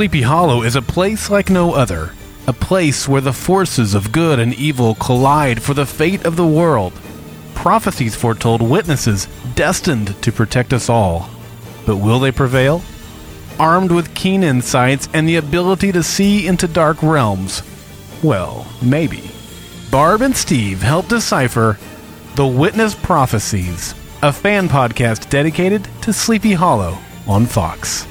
Sleepy Hollow is a place like no other, a place where the forces of good and evil collide for the fate of the world. Prophecies foretold witnesses destined to protect us all. But will they prevail? Armed with keen insights and the ability to see into dark realms? Well, maybe. Barb and Steve help decipher The Witness Prophecies, a fan podcast dedicated to Sleepy Hollow on Fox.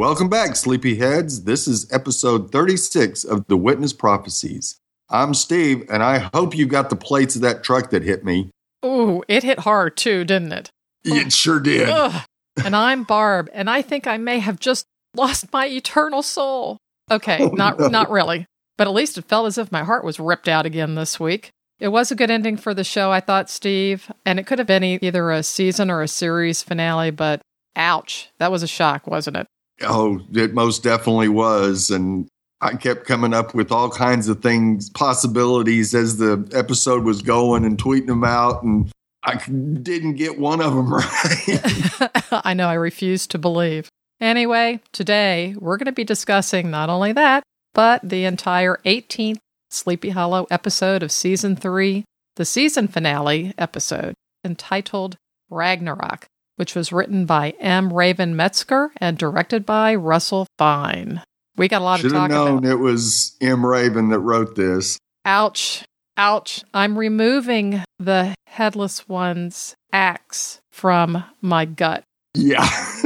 Welcome back, sleepyheads. This is episode 36 of The Witness Prophecies. I'm Steve, and I hope you got the plates of that truck that hit me. Ooh, it hit hard too, didn't it? It sure did. Ugh. And I'm Barb, and I think I may have just lost my eternal soul. Okay, Oh, not no. not really, but at least it felt as if my heart was ripped out again this week. It was a good ending for the show, I thought, Steve, and it could have been either a season or a series finale, but ouch, that was a shock, wasn't it? Oh, it most definitely was. And I kept coming up with all kinds of things, possibilities as the episode was going and tweeting them out. And I didn't get one of them right. I know I refuse to believe. Anyway, today we're going to be discussing not only that, but the entire 18th Sleepy Hollow episode of season 3, the season finale episode entitled Ragnarok, which was written by M. Raven Metzger and directed by Russell Fine. We got a lot Should to have talk known about. it was M. Raven that wrote this. Ouch. Ouch. I'm removing the headless one's axe from my gut. Yeah.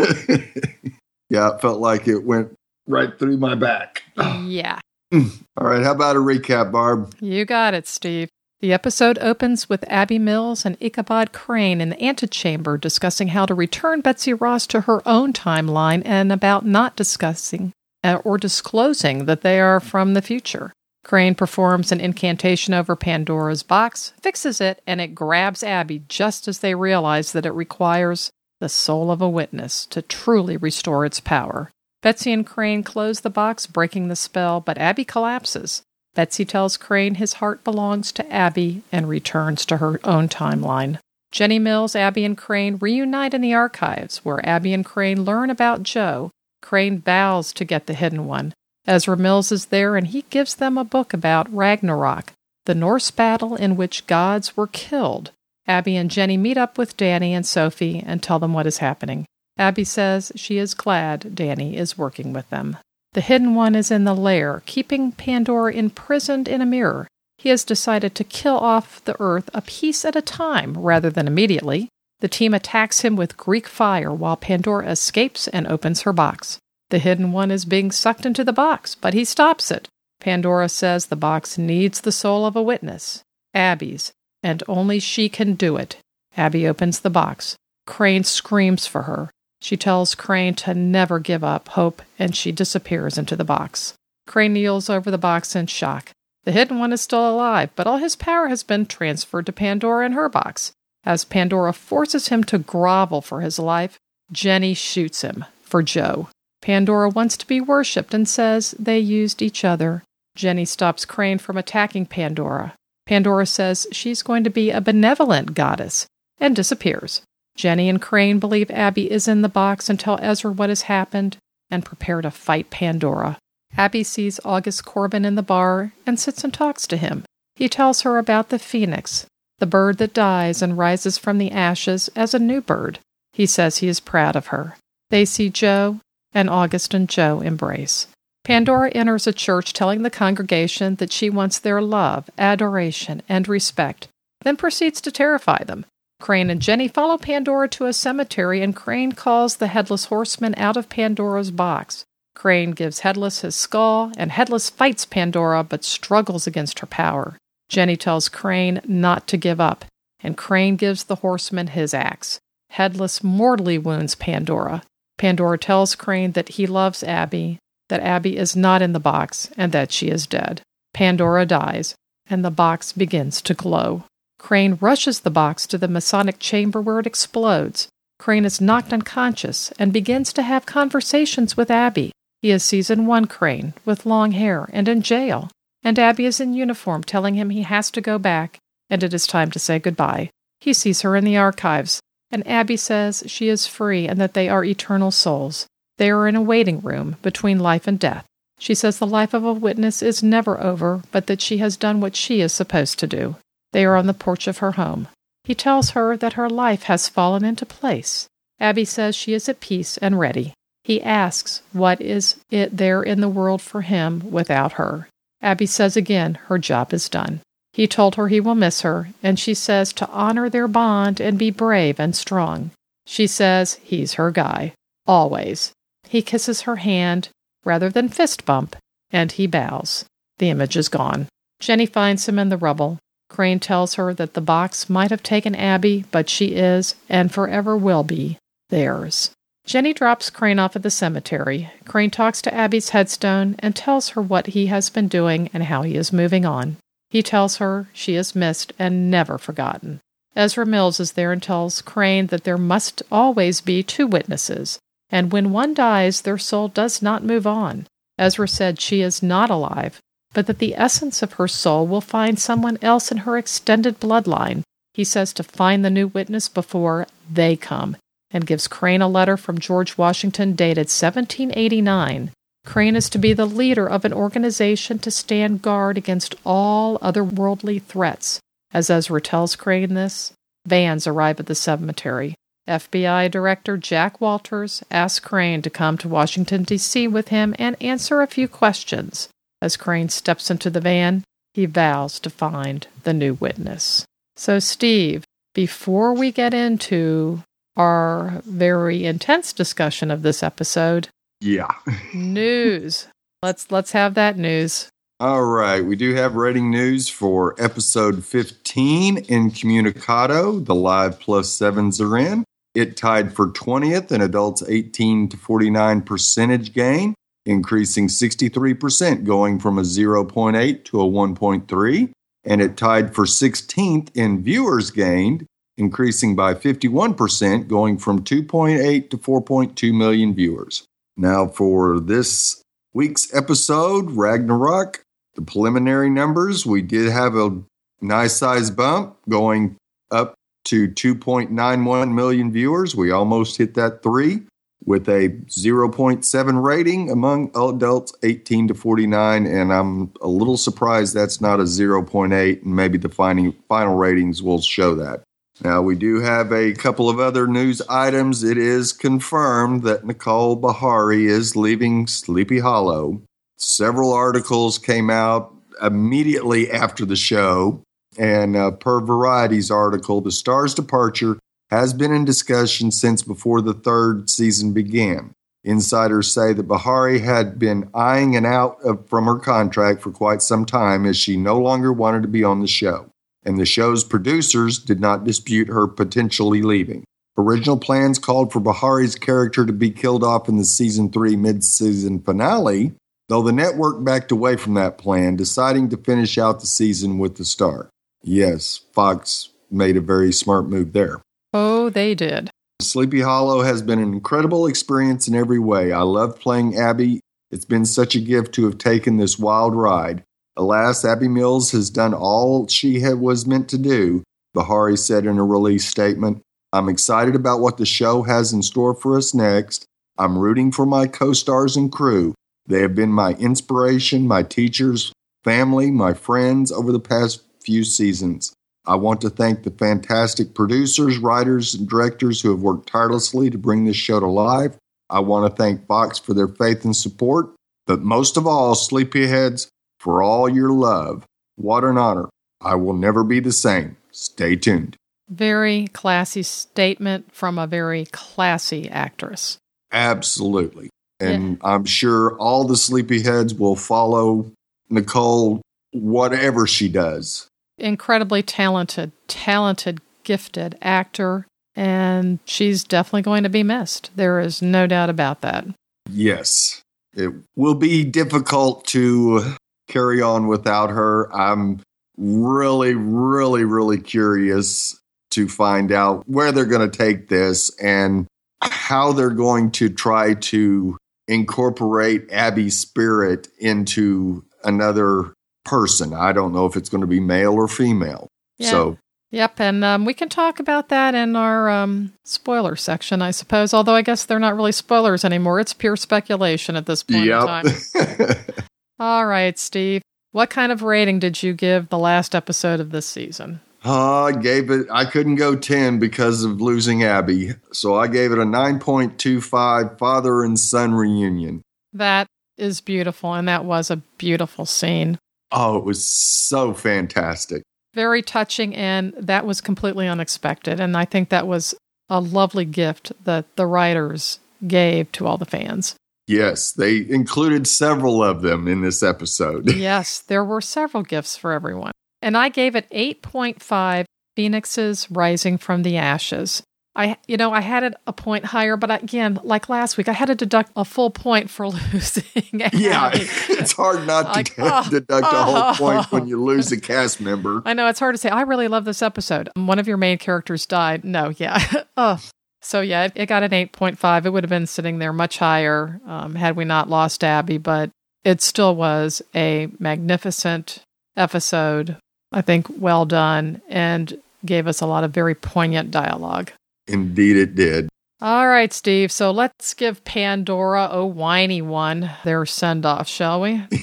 yeah, it felt like it went right through my back. yeah. All right, how about a recap, Barb? You got it, Steve. The episode opens with Abby Mills and Ichabod Crane in the antechamber discussing how to return Betsy Ross to her own timeline and about not discussing uh, or disclosing that they are from the future. Crane performs an incantation over Pandora's box, fixes it, and it grabs Abby just as they realize that it requires the soul of a witness to truly restore its power. Betsy and Crane close the box, breaking the spell, but Abby collapses. Betsy tells Crane his heart belongs to Abby and returns to her own timeline. Jenny Mills, Abby, and Crane reunite in the archives, where Abby and Crane learn about Joe. Crane vows to get the hidden one. Ezra Mills is there, and he gives them a book about Ragnarok, the Norse battle in which gods were killed. Abby and Jenny meet up with Danny and Sophie and tell them what is happening. Abby says she is glad Danny is working with them. The hidden one is in the lair, keeping Pandora imprisoned in a mirror. He has decided to kill off the Earth a piece at a time rather than immediately. The team attacks him with Greek fire while Pandora escapes and opens her box. The hidden one is being sucked into the box, but he stops it. Pandora says the box needs the soul of a witness, Abby's, and only she can do it. Abby opens the box. Crane screams for her. She tells Crane to never give up hope, and she disappears into the box. Crane kneels over the box in shock. The hidden one is still alive, but all his power has been transferred to Pandora in her box. As Pandora forces him to grovel for his life, Jenny shoots him for Joe. Pandora wants to be worshipped and says they used each other. Jenny stops Crane from attacking Pandora. Pandora says she's going to be a benevolent goddess and disappears. Jenny and Crane believe Abby is in the box and tell Ezra what has happened and prepare to fight Pandora. Abby sees August Corbin in the bar and sits and talks to him. He tells her about the phoenix, the bird that dies and rises from the ashes as a new bird. He says he is proud of her. They see Joe, and August and Joe embrace. Pandora enters a church telling the congregation that she wants their love, adoration, and respect, then proceeds to terrify them. Crane and Jenny follow Pandora to a cemetery, and Crane calls the Headless Horseman out of Pandora's box. Crane gives Headless his skull, and Headless fights Pandora but struggles against her power. Jenny tells Crane not to give up, and Crane gives the horseman his axe. Headless mortally wounds Pandora. Pandora tells Crane that he loves Abby, that Abby is not in the box, and that she is dead. Pandora dies, and the box begins to glow. Crane rushes the box to the Masonic chamber where it explodes. Crane is knocked unconscious and begins to have conversations with Abby. He is season one Crane, with long hair and in jail, and Abby is in uniform telling him he has to go back and it is time to say goodbye. He sees her in the archives, and Abby says she is free and that they are eternal souls. They are in a waiting room between life and death. She says the life of a witness is never over, but that she has done what she is supposed to do. They are on the porch of her home. He tells her that her life has fallen into place. Abby says she is at peace and ready. He asks what is it there in the world for him without her. Abby says again her job is done. He told her he will miss her, and she says to honor their bond and be brave and strong. She says he's her guy. Always. He kisses her hand rather than fist bump, and he bows. The image is gone. Jenny finds him in the rubble. Crane tells her that the box might have taken Abby, but she is, and forever will be, theirs. Jenny drops Crane off at the cemetery. Crane talks to Abby's headstone and tells her what he has been doing and how he is moving on. He tells her she is missed and never forgotten. Ezra Mills is there and tells Crane that there must always be two witnesses, and when one dies, their soul does not move on. Ezra said she is not alive, but that the essence of her soul will find someone else in her extended bloodline. He says to find the new witness before they come and gives Crane a letter from George Washington dated 1789. Crane is to be the leader of an organization to stand guard against all otherworldly threats. As Ezra tells Crane this, vans arrive at the cemetery. FBI Director Jack Walters asks Crane to come to Washington, D.C. with him and answer a few questions. As Crane steps into the van, he vows to find the new witness. So, Steve, before we get into our very intense discussion of this episode. Yeah. news. Let's let's have that news. All right, we do have rating news for episode 15 Incommunicado. The live plus sevens are in. It tied for 20th in adults 18 to 49 percentage gain, increasing 63%, going from a 0.8 to a 1.3. And it tied for 16th in viewers gained, increasing by 51%, going from 2.8 to 4.2 million viewers. Now, for this week's episode, Ragnarok, the preliminary numbers, we did have a nice size bump going up to 2.91 million viewers. We almost hit that three with a 0.7 rating among adults 18 to 49. And I'm a little surprised that's not a 0.8. And maybe the final, final ratings will show that. Now, we do have a couple of other news items. It is confirmed that Nicole Beharie is leaving Sleepy Hollow. Several articles came out immediately after the show. And uh, per Variety's article, the star's departure has been in discussion since before the third season began. Insiders say that Beharie had been eyeing an out of, from her contract for quite some time as she no longer wanted to be on the show and the show's producers did not dispute her potentially leaving. Original plans called for Beharie's character to be killed off in the season 3 mid season finale, though the network backed away from that plan, deciding to finish out the season with the star. Yes, Fox made a very smart move there. Oh, they did. Sleepy Hollow has been an incredible experience in every way. I love playing Abby. It's been such a gift to have taken this wild ride. Alas, Abby Mills has done all she had, was meant to do, Beharie said in a release statement. I'm excited about what the show has in store for us next. I'm rooting for my co stars and crew. They have been my inspiration, my teachers, family, my friends over the past few seasons. I want to thank the fantastic producers, writers, and directors who have worked tirelessly to bring this show to life. I want to thank Fox for their faith and support. But most of all, Sleepyheads, for all your love. What an honor. I will never be the same. Stay tuned. Very classy statement from a very classy actress. Absolutely. And yeah. I'm sure all the sleepyheads will follow Nicole, whatever she does. Incredibly talented, talented, gifted actor. And she's definitely going to be missed. There is no doubt about that. Yes. It will be difficult to carry on without her. I'm really, really, really curious to find out where they're going to take this and how they're going to try to incorporate Abby's spirit into another person. I don't know if it's going to be male or female. Yeah. So Yep, and um, we can talk about that in our um, spoiler section, I suppose. Although I guess they're not really spoilers anymore; it's pure speculation at this point in time. yep. All right, Steve. What kind of rating did you give the last episode of this season? Oh, I gave it, I couldn't go 10 because of losing Abby. So I gave it a 9.25 father and son reunion. That is beautiful, and that was a beautiful scene. Oh, it was so fantastic. Very touching, and that was completely unexpected. And I think that was a lovely gift that the writers gave to all the fans. Yes, they included several of them in this episode. yes, there were several gifts for everyone. And I gave it 8.5 Phoenixes Rising from the Ashes. I, you know, I had it a point higher, but again, like last week, I had to deduct a full point for losing. Yeah, it's hard not to Like, de- oh, deduct a whole oh. point when you lose a cast member. I know it's hard to say. I really love this episode. One of your main characters died. No, yeah. oh. So yeah, it, it got an 8.5. It would have been sitting there much higher um, had we not lost Abby, but it still was a magnificent episode. I think well done and gave us a lot of very poignant dialogue. Indeed, it did. All right, Steve. So let's give Pandora, a whiny one, their send off, shall we?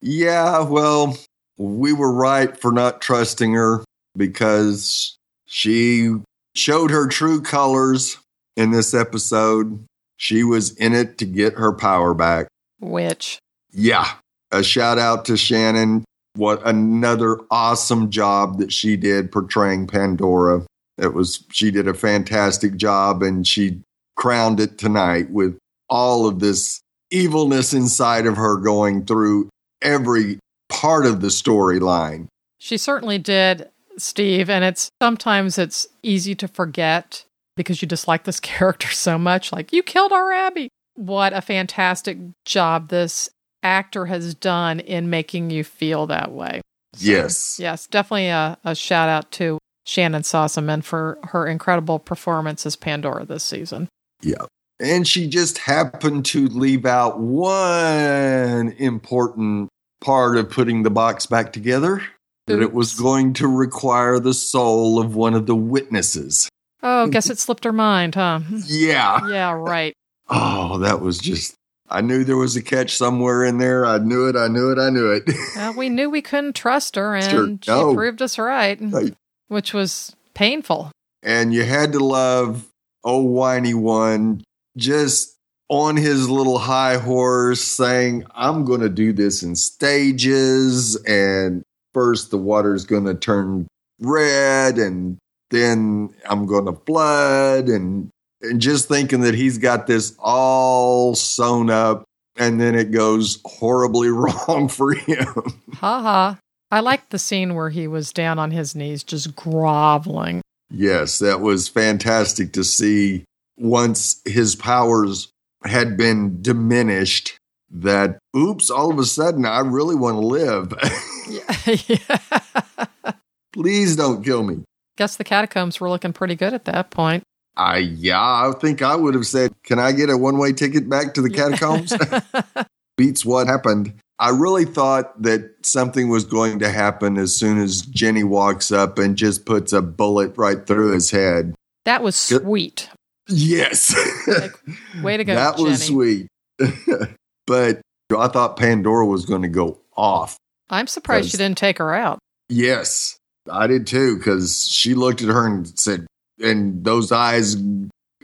Yeah, well, we were right for not trusting her because she showed her true colors in this episode. She was in it to get her power back. Which Yeah. A shout out to Shannyn. What another awesome job that she did portraying Pandora. It was she did a fantastic job and she crowned it tonight with all of this evilness inside of her going through every part of the storyline. She certainly did, Steve, and it's sometimes it's easy to forget because you dislike this character so much. Like, you killed our Abby. What a fantastic job this actor has done in making you feel that way. So, Yes. Yes, definitely a, a shout out to Shannyn Sossamon for her incredible performance as Pandora this season. Yeah. And she just happened to leave out one important part of putting the box back together that it was going to require the soul of one of the witnesses. Oh, guess it slipped her mind, huh? Yeah. Yeah, right. Oh, that was just. I knew there was a catch somewhere in there. I knew it. I knew it. I knew it. Well, we knew we couldn't trust her, and Sure, she proved us right, Right. Which was painful. and you had to love oh whiny one just on his little high horse saying i'm going to do this in stages and first the water's going to turn red and then i'm going to flood and and just thinking that he's got this all sewn up and then it goes horribly wrong for him Ha ha. I liked the scene where he was down on his knees, just groveling. Yes, that was fantastic to see once his powers had been diminished that oops, all of a sudden I really want to live. Yeah. yeah. Please don't kill me. Guess the catacombs were looking pretty good at that point. I yeah, I think I would have said, "Can I get a one-way ticket back to the catacombs?" Beats what happened. I really thought that something was going to happen as soon as Jenny walks up and just puts a bullet right through his head. that was sweet. Yes. Like, way to go, that was Jenny. sweet. but I thought Pandora was going to go off. I'm surprised you didn't take her out. Yes, I did too, because she looked at her and said, and those eyes,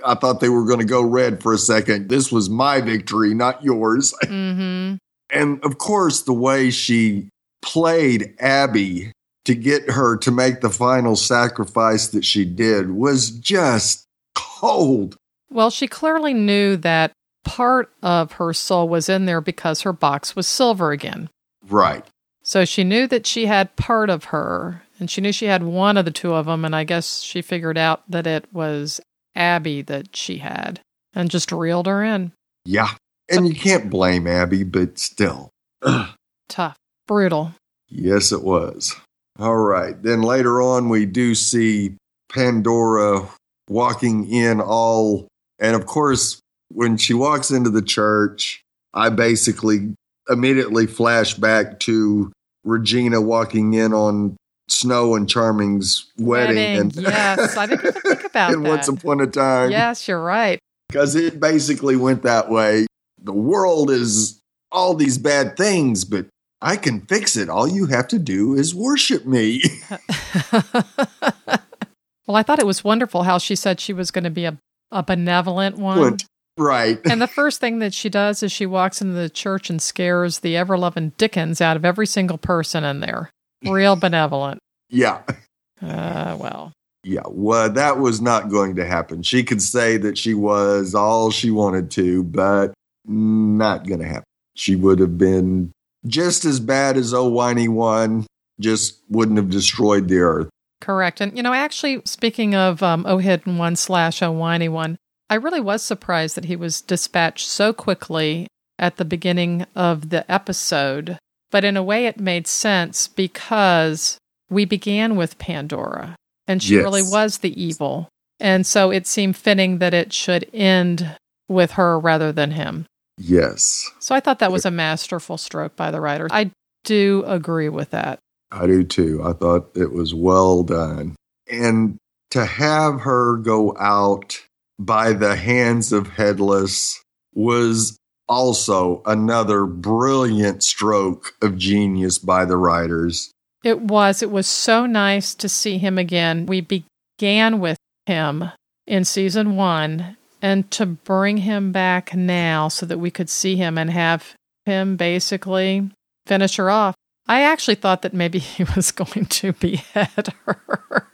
I thought they were going to go red for a second. This was my victory, not yours. Mm-hmm. And of course, the way she played Abby to get her to make the final sacrifice that she did was just cold. Well, she clearly knew that part of her soul was in there because her box was silver again. Right. So she knew that she had part of her, and she knew she had one of the two of them, and I guess she figured out that it was Abby that she had and just reeled her in. Yeah. And you can't blame Abby, but still. Tough, brutal. Yes, it was. All right. Then later on, we do see Pandora walking in all. And of course, when she walks into the church, I basically immediately flash back to Regina walking in on Snow and Charming's wedding, Wedding, and yes, I didn't even think about and that. Once Upon a Time. Yes, you're right. because it basically went that way. The world is all these bad things, but I can fix it. All you have to do is worship me. well, I thought it was wonderful how she said she was going to be a, a benevolent one. right. and the first thing that she does is she walks into the church and scares the ever loving Dickens out of every single person in there. Real benevolent. Yeah. Uh, well, Yeah. Well, that was not going to happen. She could say that she was all she wanted to, but not going to happen. She would have been just as bad as Oh Whiny One, just wouldn't have destroyed the earth. correct. And, you know, actually, speaking of um, Oh Hidden One slash Oh Whiny One, I really was surprised that he was dispatched so quickly at the beginning of the episode. But in a way, it made sense because we began with Pandora and she Yes. really was the evil. And so it seemed fitting that it should end with her rather than him. Yes, So I thought that was a masterful stroke by the writer. I do agree with that. I do too. I thought it was well done. And to have her go out by the hands of Headless was also another brilliant stroke of genius by the writers. It was. It was so nice to see him again. We began with him in season one, and to bring him back now so that we could see him and have him basically finish her off. I actually thought that maybe he was going to behead her.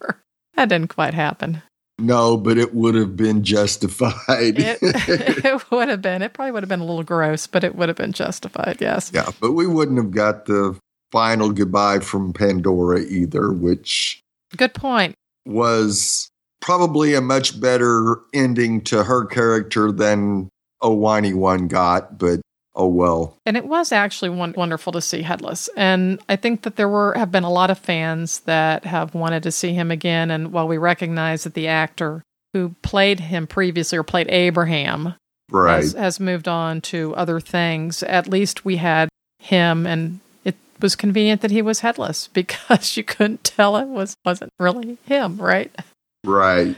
that didn't quite happen. No, but it would have been justified. It, it would have been. It probably would have been a little gross, but it would have been justified. Yes. yeah, but we wouldn't have got the final goodbye from Pandora either, which Good point. was probably a much better ending to her character than a whiny one got, but oh well. And it was actually won- wonderful to see Headless. And I think that there were have been a lot of fans that have wanted to see him again. And while we recognize that the actor who played him previously or played Abraham Right. has, has moved on to other things, at least we had him and it was convenient that he was headless because you couldn't tell it was wasn't really him, right? Right.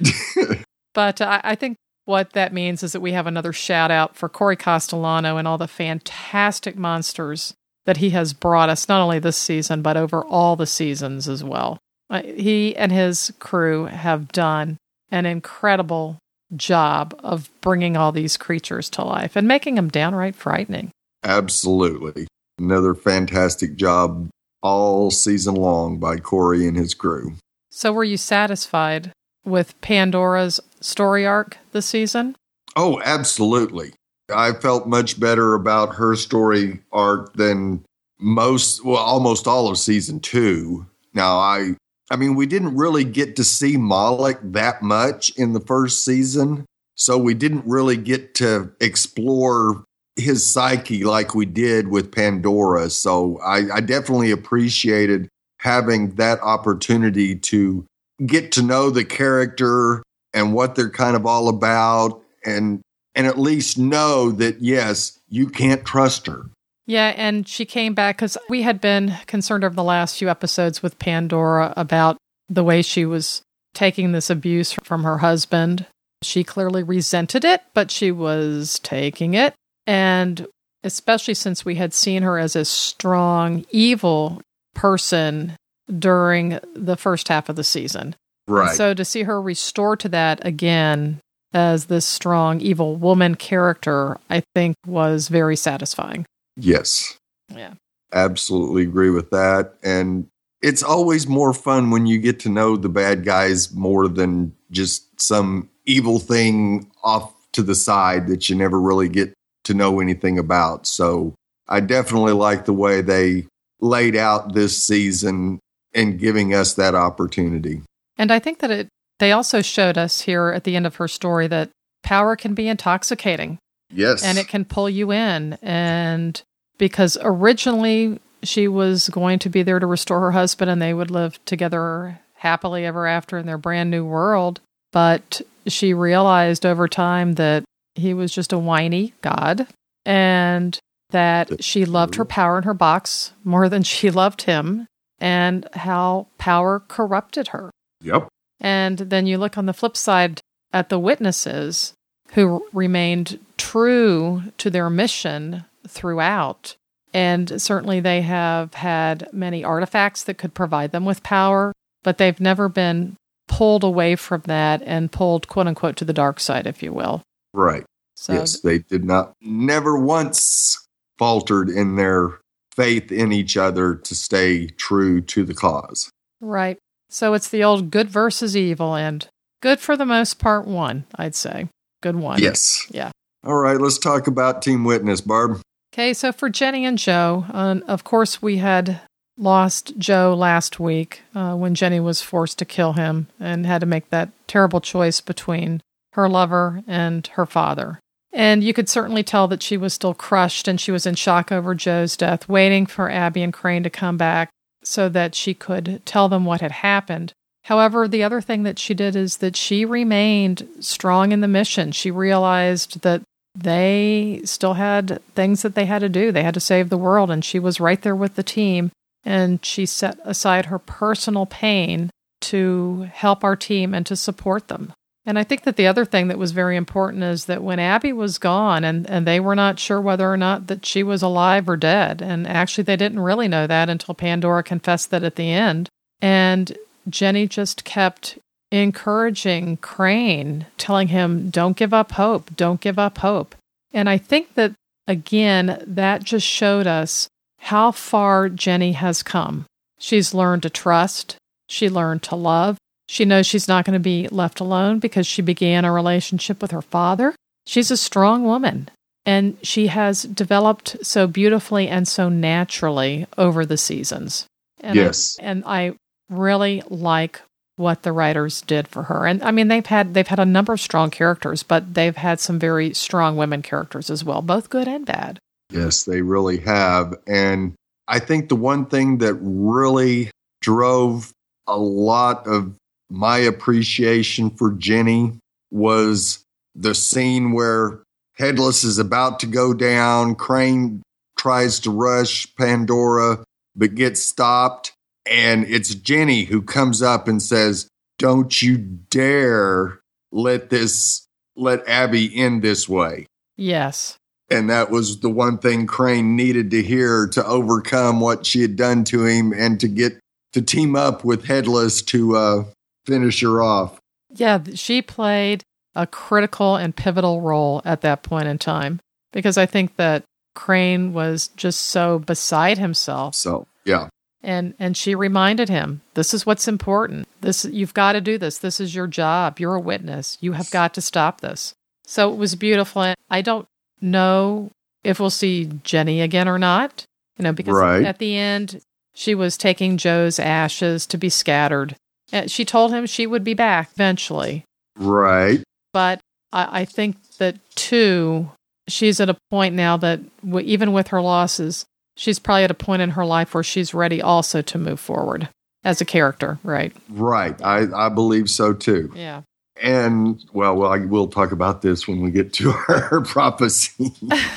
But I, I think what that means is that we have another shout out for Corey Castellano and all the fantastic monsters that he has brought us, not only this season, but over all the seasons as well. Uh, he and his crew have done an incredible job of bringing all these creatures to life and making them downright frightening. Absolutely. Another fantastic job all season long by Corey and his crew. So, were you satisfied with Pandora's story arc this season? Oh, absolutely. I felt much better about her story arc than most, well, almost all of season two. Now, I, I mean, we didn't really get to see Moloch that much in the first season, so we didn't really get to explore his psyche like we did with Pandora. So I, I definitely appreciated having that opportunity to get to know the character and what they're kind of all about and and at least know that yes you can't trust her Yeah, and she came back because we had been concerned over the last few episodes with Pandora about the way she was taking this abuse from her husband. She clearly resented it, but she was taking it. And especially since we had seen her as a strong, evil person during the first half of the season. right So to see her restore to that again as this strong, evil woman character, I think was very satisfying. yes Yeah. absolutely agree with that and it's always more fun when you get to know the bad guys more than just some evil thing off to the side that you never really get to know anything about so i definitely like the way they laid out this season and giving us that opportunity. And I think that it they also showed us here at the end of her story that power can be intoxicating. Yes. And it can pull you in. And because originally she was going to be there to restore her husband and they would live together happily ever after in their brand new world. But she realized over time that he was just a whiny god and that she loved her power in her box more than she loved him and how power corrupted her. Yep. And then you look on the flip side at the witnesses who remained true to their mission throughout. And certainly they have had many artifacts that could provide them with power, but they've never been pulled away from that and pulled, quote unquote, to the dark side, if you will. Right. So, yes, they did not, never once faltered in their faith in each other to stay true to the cause. right. So it's the old good versus evil, and good for the most part, one, I'd say. Good one. Yes. Yeah. All right, let's talk about Team Witness, Barb. Okay, so for Jenny and Joe, uh, of course, we had lost Joe last week uh, when Jenny was forced to kill him and had to make that terrible choice between her lover and her father. And you could certainly tell that she was still crushed and she was in shock over Joe's death, waiting for Abby and Crane to come back so that she could tell them what had happened. However, the other thing that she did is that she remained strong in the mission. She realized that they still had things that they had to do. They had to save the world, and she was right there with the team. And she set aside her personal pain to help our team and to support them. And I think that the other thing that was very important is that when Abby was gone and, and they were not sure whether or not that she was alive or dead, and actually they didn't really know that until Pandora confessed that at the end. And Jenny just kept encouraging Crane, telling him, don't give up hope, don't give up hope. And I think that, again, that just showed us how far Jenny has come. She's learned to trust, she learned to love. She knows she's not going to be left alone because she began a relationship with her father. She's a strong woman, and she has developed so beautifully and so naturally over the seasons. And Yes. I, and I really like what the writers did for her. And I mean they've had they've had a number of strong characters, but they've had some very strong women characters as well, both good and bad. Yes, they really have. And I think the one thing that really drove a lot of my appreciation for Jenny was the scene where Headless is about to go down. Crane tries to rush Pandora, but gets stopped. And it's Jenny who comes up and says, Don't you dare let this, let Abby end this way. Yes. And that was the one thing Crane needed to hear to overcome what she had done to him and to get to team up with Headless to uh, finish her off. Yeah, she played a critical and pivotal role at that point in time because I think that Crane was just so beside himself So, yeah. and and she reminded him this is what's important. This you've got to do this. This is your job. You're a witness. You have got to stop this. So it was beautiful. I don't know if we'll see Jenny again or not, you know, because Right. at the end she was taking Joe's ashes to be scattered. And she told him she would be back eventually Right. but I, I think that too, she's at a point now that w- even with her losses, she's probably at a point in her life where she's ready also to move forward as a character, right? Right. I, I believe so too. Yeah. And, well, well, I, we'll talk about this when we get to our prophecy.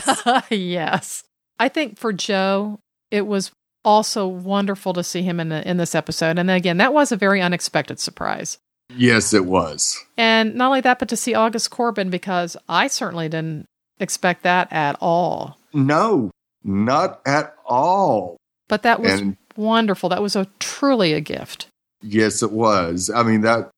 yes. I think for Joe, it was also wonderful to see him in the, in this episode. And then again, that was a very unexpected surprise. yes, it was. And not only that, but to see August Corbin because I certainly didn't expect that at all. No, not at all. But that was And wonderful. That was a truly a gift. Yes, it was. I mean, that,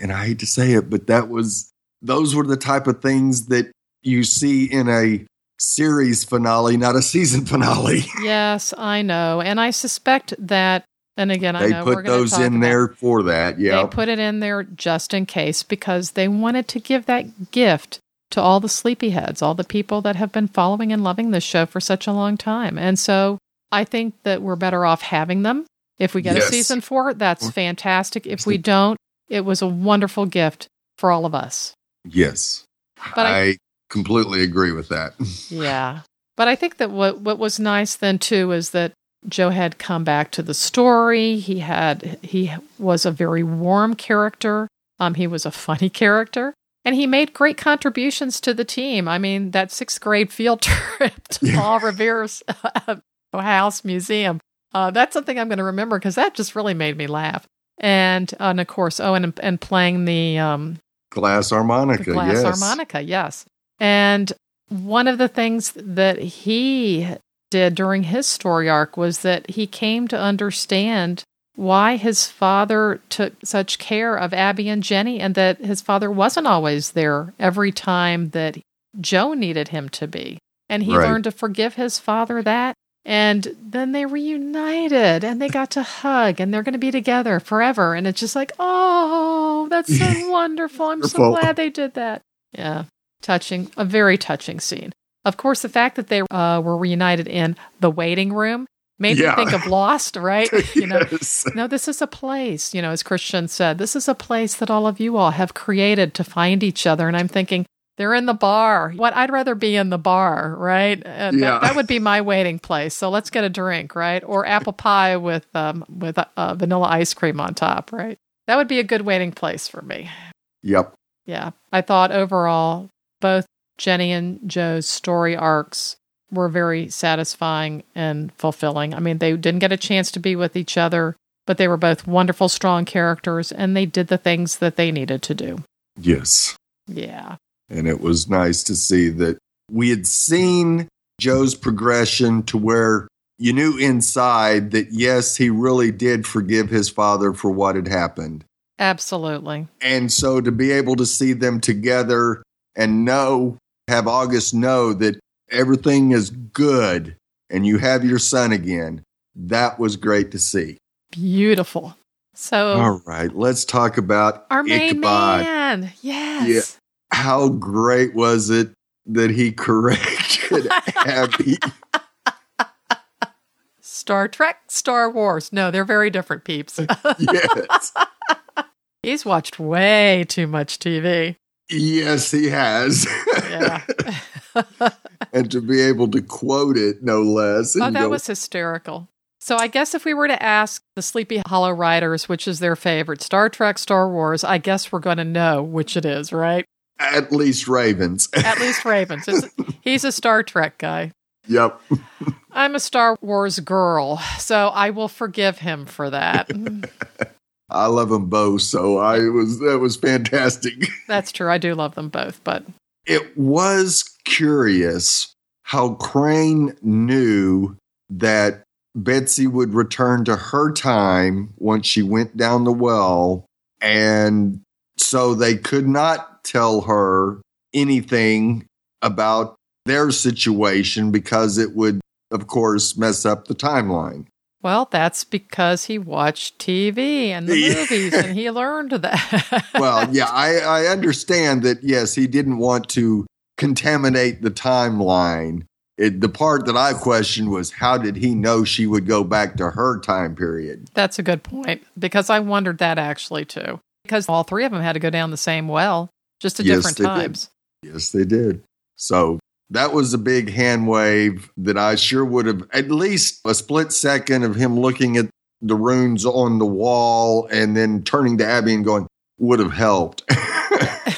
and I hate to say it, but that was, those were the type of things that you see in a series finale, not a season finale. Yes, I know. And I suspect that, and again, I they know we're put those in there for that. Yeah. They put it in there just in case because they wanted to give that gift to all the sleepyheads, all the people that have been following and loving this show for such a long time. And so I think that we're better off having them. If we get Yes. a season four, that's fantastic. If we don't, it was a wonderful gift for all of us. yes. But I- I completely agree with that. Yeah. But I think that what what was nice then too is that Joe had come back to the story. He had he was a very warm character. Um, he was a funny character, and he made great contributions to the team. I mean, that sixth grade field trip to Yeah. Paul Revere's house museum. Uh, that's something I'm going to remember because that just really made me laugh. And uh, and of course, oh, and and playing the um, glass harmonica, the glass yes. harmonica, yes. And one of the things that he did during his story arc was that he came to understand why his father took such care of Abby and Jenny and that his father wasn't always there every time that Joe needed him to be. And he Right. learned to forgive his father that. And then they reunited and they got to hug and they're going to be together forever. And it's just like, oh, that's so wonderful. I'm so glad they did that. Yeah. Touching, a very touching scene. Of course, the fact that they uh, were reunited in the waiting room made Yeah. me think of Lost, right? You know, yes. no, this is a place, you know, as Christian said, this is a place that all of you all have created to find each other. And I'm thinking, they're in the bar. What I'd rather be in the bar, right? And Yeah. that, that would be my waiting place. So let's get a drink, right? Or apple pie with um, with uh, vanilla ice cream on top, right? That would be a good waiting place for me. Yep. Yeah, I thought overall both Jenny and Joe's story arcs were very satisfying and fulfilling. I mean, they didn't get a chance to be with each other, but they were both wonderful, strong characters, and they did the things that they needed to do. Yes. Yeah. And it was nice to see that we had seen Joe's progression to where you knew inside that, yes, he really did forgive his father for what had happened. Absolutely. And so to be able to see them together and know, have August know that everything is good and you have your son again, that was great to see. Beautiful. So, All right, let's talk about our main man. Yes. How great was it that he corrected Abby? Star Trek, Star Wars. No, they're very different peeps. yes. He's watched way too much TV. Yes, he has. Yeah. and to be able to quote it, no less. Oh, that go, was hysterical. So I guess if we were to ask the Sleepy Hollow writers which is their favorite, Star Trek, Star Wars, I guess we're going to know which it is, right? at least Ravens. At least Ravens. It's- he's a Star Trek guy. yep. I'm a Star Wars girl, so I will forgive him for that. I love them both, so I was that was fantastic. That's true. I do love them both, but It was curious how Crane knew that Betsy would return to her time once she went down the well, and so they could not tell her anything about their situation because it would, of course, mess up the timeline. Well, that's because he watched TV and the movies and he learned that. well, yeah, I, I understand that. Yes, he didn't want to contaminate the timeline. It, the part that I questioned was how did he know she would go back to her time period? That's a good point because I wondered that actually too. Because all three of them had to go down the same well, just at Yes, different they did. times. Yes, they did. So that was a big hand wave that I sure would have at least a split second of him looking at the runes on the wall and then turning to Abby and going would have helped.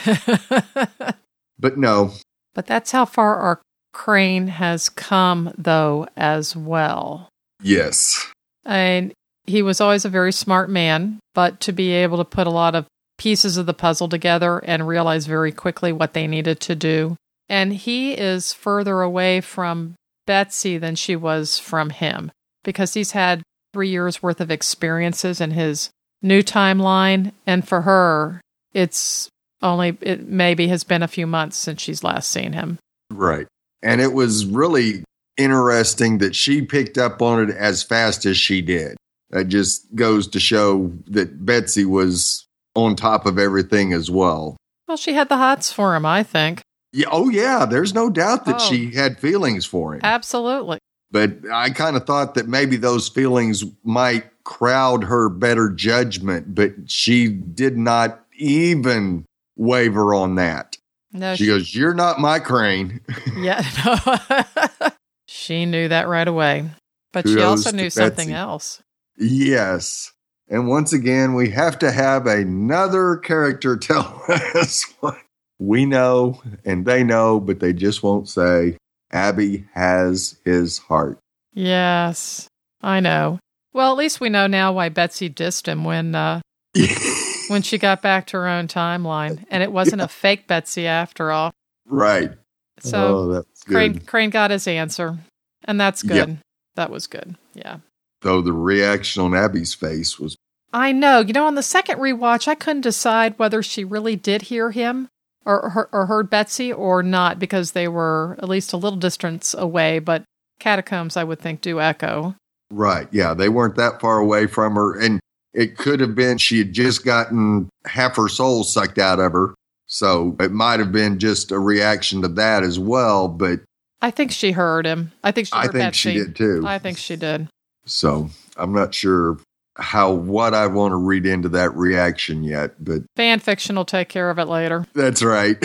but no, but that's how far our crane has come, though, as well. yes. And he was always a very smart man, but to be able to put a lot of pieces of the puzzle together and realize very quickly what they needed to do. And he is further away from Betsy than she was from him because he's had three years worth of experiences in his new timeline. And for her, it's only, it maybe has been a few months since she's last seen him. Right. And it was really interesting that she picked up on it as fast as she did. That just goes to show that Betsy was on top of everything as well. Well, she had the hots for him, I think. Yeah, oh yeah, there's no doubt that Oh. she had feelings for him. Absolutely. but I kind of thought that maybe those feelings might crowd her better judgment, but she did not even waver on that. No, She goes, "You're not my crane." Yeah, no. she knew that right away. But she also knew something else. Yes. And once again, we have to have another character tell us what we know and they know, but they just won't say. Abby has his heart. Yes, I know. Well, at least we know now why Betsy dissed him when uh, when she got back to her own timeline, and it wasn't a fake Betsy after all. right. So oh, that's good. Crane Crane got his answer, and that's Yep. good. That was good. Yeah. Though the reaction on Abby's face was I know. You know, on the second rewatch, I couldn't decide whether she really did hear him or, or, heard Betsy or not because they were at least a little distance away. But catacombs, I would think, do echo. right. Yeah, they weren't that far away from her, and it could have been she had just gotten half her soul sucked out of her. So it might have been just a reaction to that as well. But I think she heard him. I think she I think Betsy. she did too. I think she did. So I'm not sure how what I want to read into that reaction yet, but Fan fiction will take care of it later. that's right.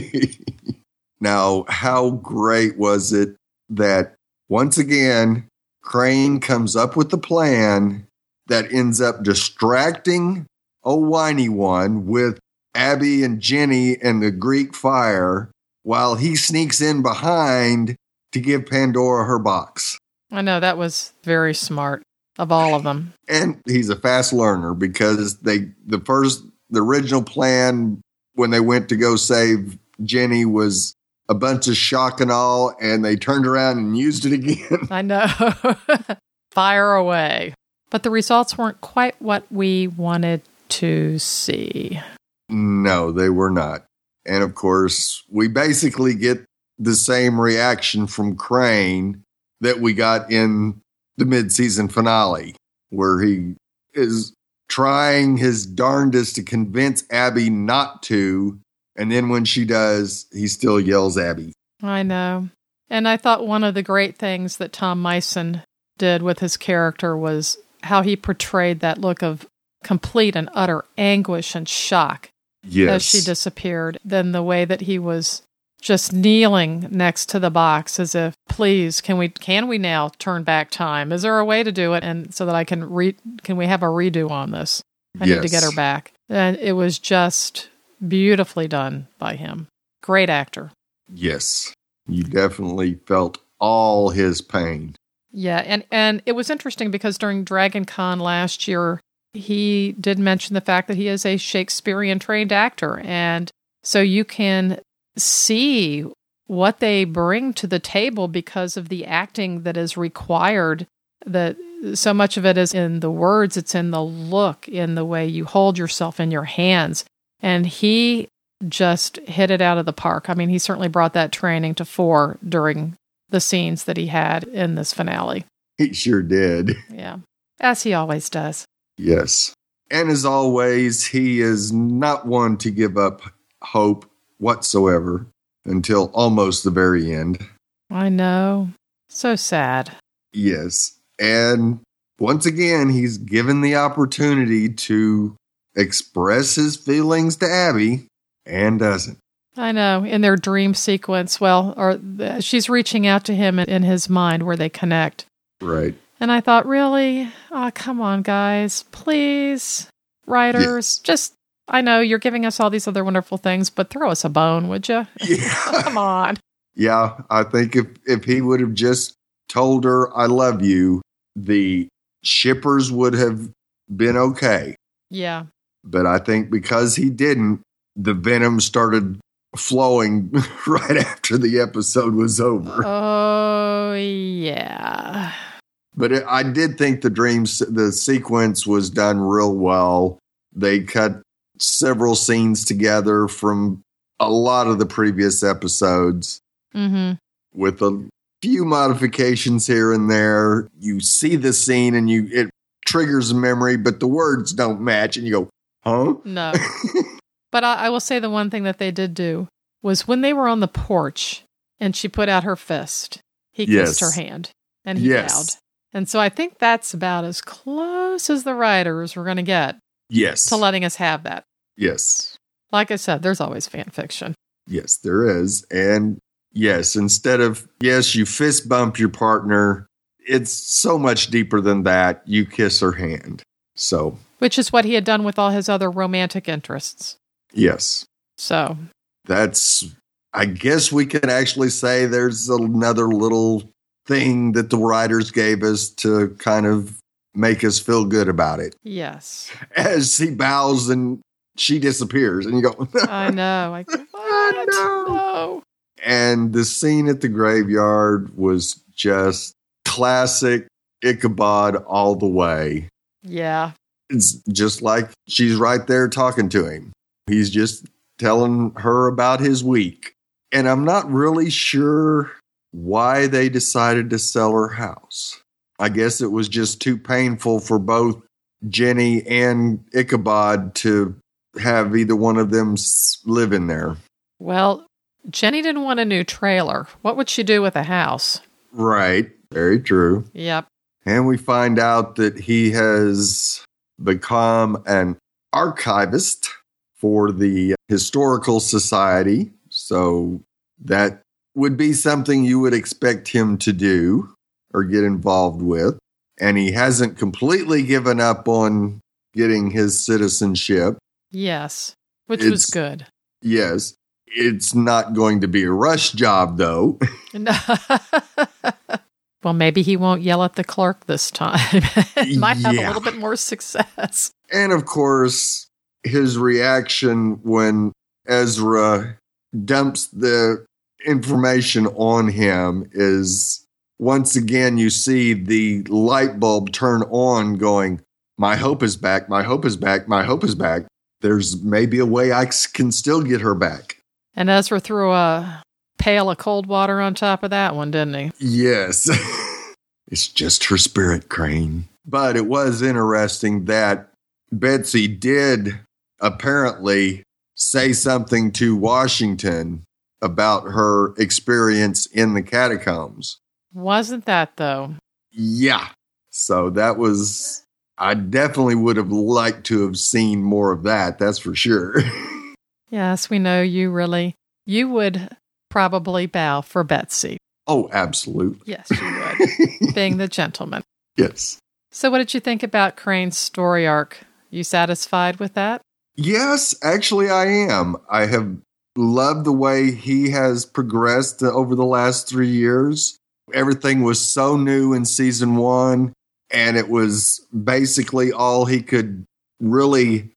now, how great was it that once again Crane comes up with the plan that ends up distracting a whiny one with Abby and Jenny and the Greek fire while he sneaks in behind to give Pandora her box. I know that was very smart of all of them. and he's a fast learner because they the first the original plan when they went to go save Jenny was a bunch of shock and all, and they turned around and used it again. I know. Fire away. But the results weren't quite what we wanted to see. no, they were not. And of course, we basically get the same reaction from Crane that we got in the mid-season finale, where he is trying his darndest to convince Abby not to, and then when she does, he still yells Abby. I know. And I thought one of the great things that Tom Mison did with his character was how he portrayed that look of complete and utter anguish and shock Yes. as she disappeared, then the way that he was just kneeling next to the box as if please can we can we now turn back time? Is there a way to do it? And so that i can re can we have a redo on this? I need to get her back. And it was just beautifully done by him. Great actor. Yes. You definitely felt all his pain. Yeah, and and it was interesting because during Dragon Con last year, he did mention the fact that he is a Shakespearean trained actor, and so you can see what they bring to the table because of the acting that is required. That so much of it is in the words, it's in the look, in the way you hold yourself in your hands, and he just hit it out of the park. I mean, he certainly brought that training to fore during the scenes that he had in this finale. He sure did. Yeah. As he always does. Yes. And as always, he is not one to give up hope whatsoever until almost the very end. I know. So sad. Yes. And once again, he's given the opportunity to express his feelings to Abby and doesn't. I know. In their dream sequence, well, or th- she's reaching out to him in, in his mind where they connect. Right. And I thought, really? Oh, come on, guys. Please. Writers, just, I know you're giving us all these other wonderful things, but throw us a bone, would you? Yeah. Come on. Yeah, I think if if he would have just told her I love you, the shippers would have been okay. Yeah. But I think because he didn't, the venom started flowing right after the episode was over. Oh, yeah. But it, I did think the dreams, the sequence was done real well. They cut several scenes together from a lot of the previous episodes. Mm with a few modifications here and there. You see the scene and you it triggers a memory, but the words don't match, and you go, "Huh?" No. But I, I will say the one thing that they did do was when they were on the porch and she put out her fist, he kissed her hand and he Yes. bowed. And so I think that's about as close as the writers were going to get yes, to letting us have that. Yes, Like I said, there's always fan fiction. yes. There is, and yes. Instead of yes, you fist bump your partner. It's so much deeper than that. You kiss her hand. So Which is what he had done with all his other romantic interests. yes, So, that's i guess we can actually say there's another little thing that the writers gave us to kind of make us feel good about it. Yes. As he bows and she disappears, and you go, I know. I go, what? no. No. And the scene at the graveyard was just classic Ichabod all the way. Yeah. It's just like she's right there talking to him. He's just telling her about his week. And I'm not really sure why they decided to sell her house. I guess it was just too painful for both Jenny and Ichabod to have either one of them live in there. Well, Jenny didn't want a new trailer. What would she do with a house? Right. Very true. Yep. And we find out that he has become an archivist for the Historical Society. So that would be something you would expect him to do or get involved with. And he hasn't completely given up on getting his citizenship. Yes. Which was good. Yes. It's not going to be a rush job, though. well, maybe he won't yell at the clerk this time. Might have a little bit more success. And of course, his reaction when Ezra dumps the information on him is once again, you see the light bulb turn on, going, My hope is back, my hope is back, my hope is back. There's maybe a way I can still get her back. And Ezra threw a pail of cold water on top of that one, didn't he? Yes. it's just her spirit, Crane. But it was interesting that Betsy did apparently say something to Washington about her experience in the catacombs. Wasn't that, though? Yeah. So that was, I definitely would have liked to have seen more of that. That's for sure. Yes, we know you really. You would probably bow for Betsy. oh, absolutely. Yes, you would, being the gentleman. yes. So, what did you think about Crane's story arc? You satisfied with that? Yes, actually, I am. I have loved the way he has progressed over the last three years. Everything was so new in season one, and it was basically all he could really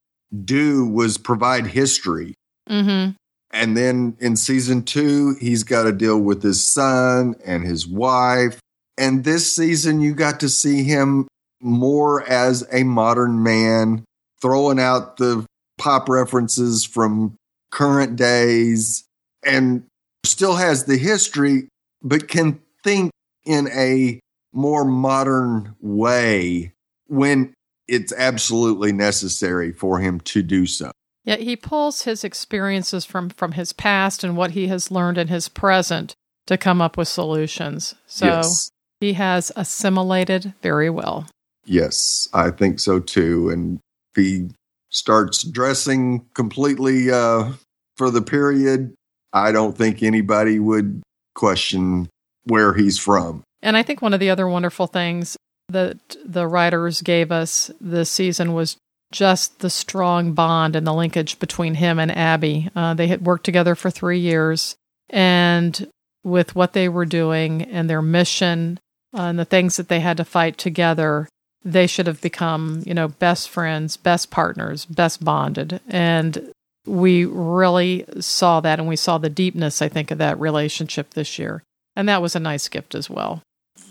do was provide history. Mm-hmm. And then in season two, he's got to deal with his son and his wife. And this season, you got to see him more as a modern man, throwing out the pop references from current days and still has the history, but can think in a more modern way when it's absolutely necessary for him to do so. Yeah, he pulls his experiences from from his past and what he has learned in his present to come up with solutions. So yes. he has assimilated very well. Yes, I think so too. And if he starts dressing completely uh, for the period, I don't think anybody would question where he's from. And I think one of the other wonderful things that the writers gave us this season was just the strong bond and the linkage between him and Abby. Uh, they had worked together for three years, and with what they were doing and their mission uh, and the things that they had to fight together, they should have become, you know, best friends, best partners, best bonded. And we really saw that, and we saw the deepness, I think, of that relationship this year. And that was a nice gift as well.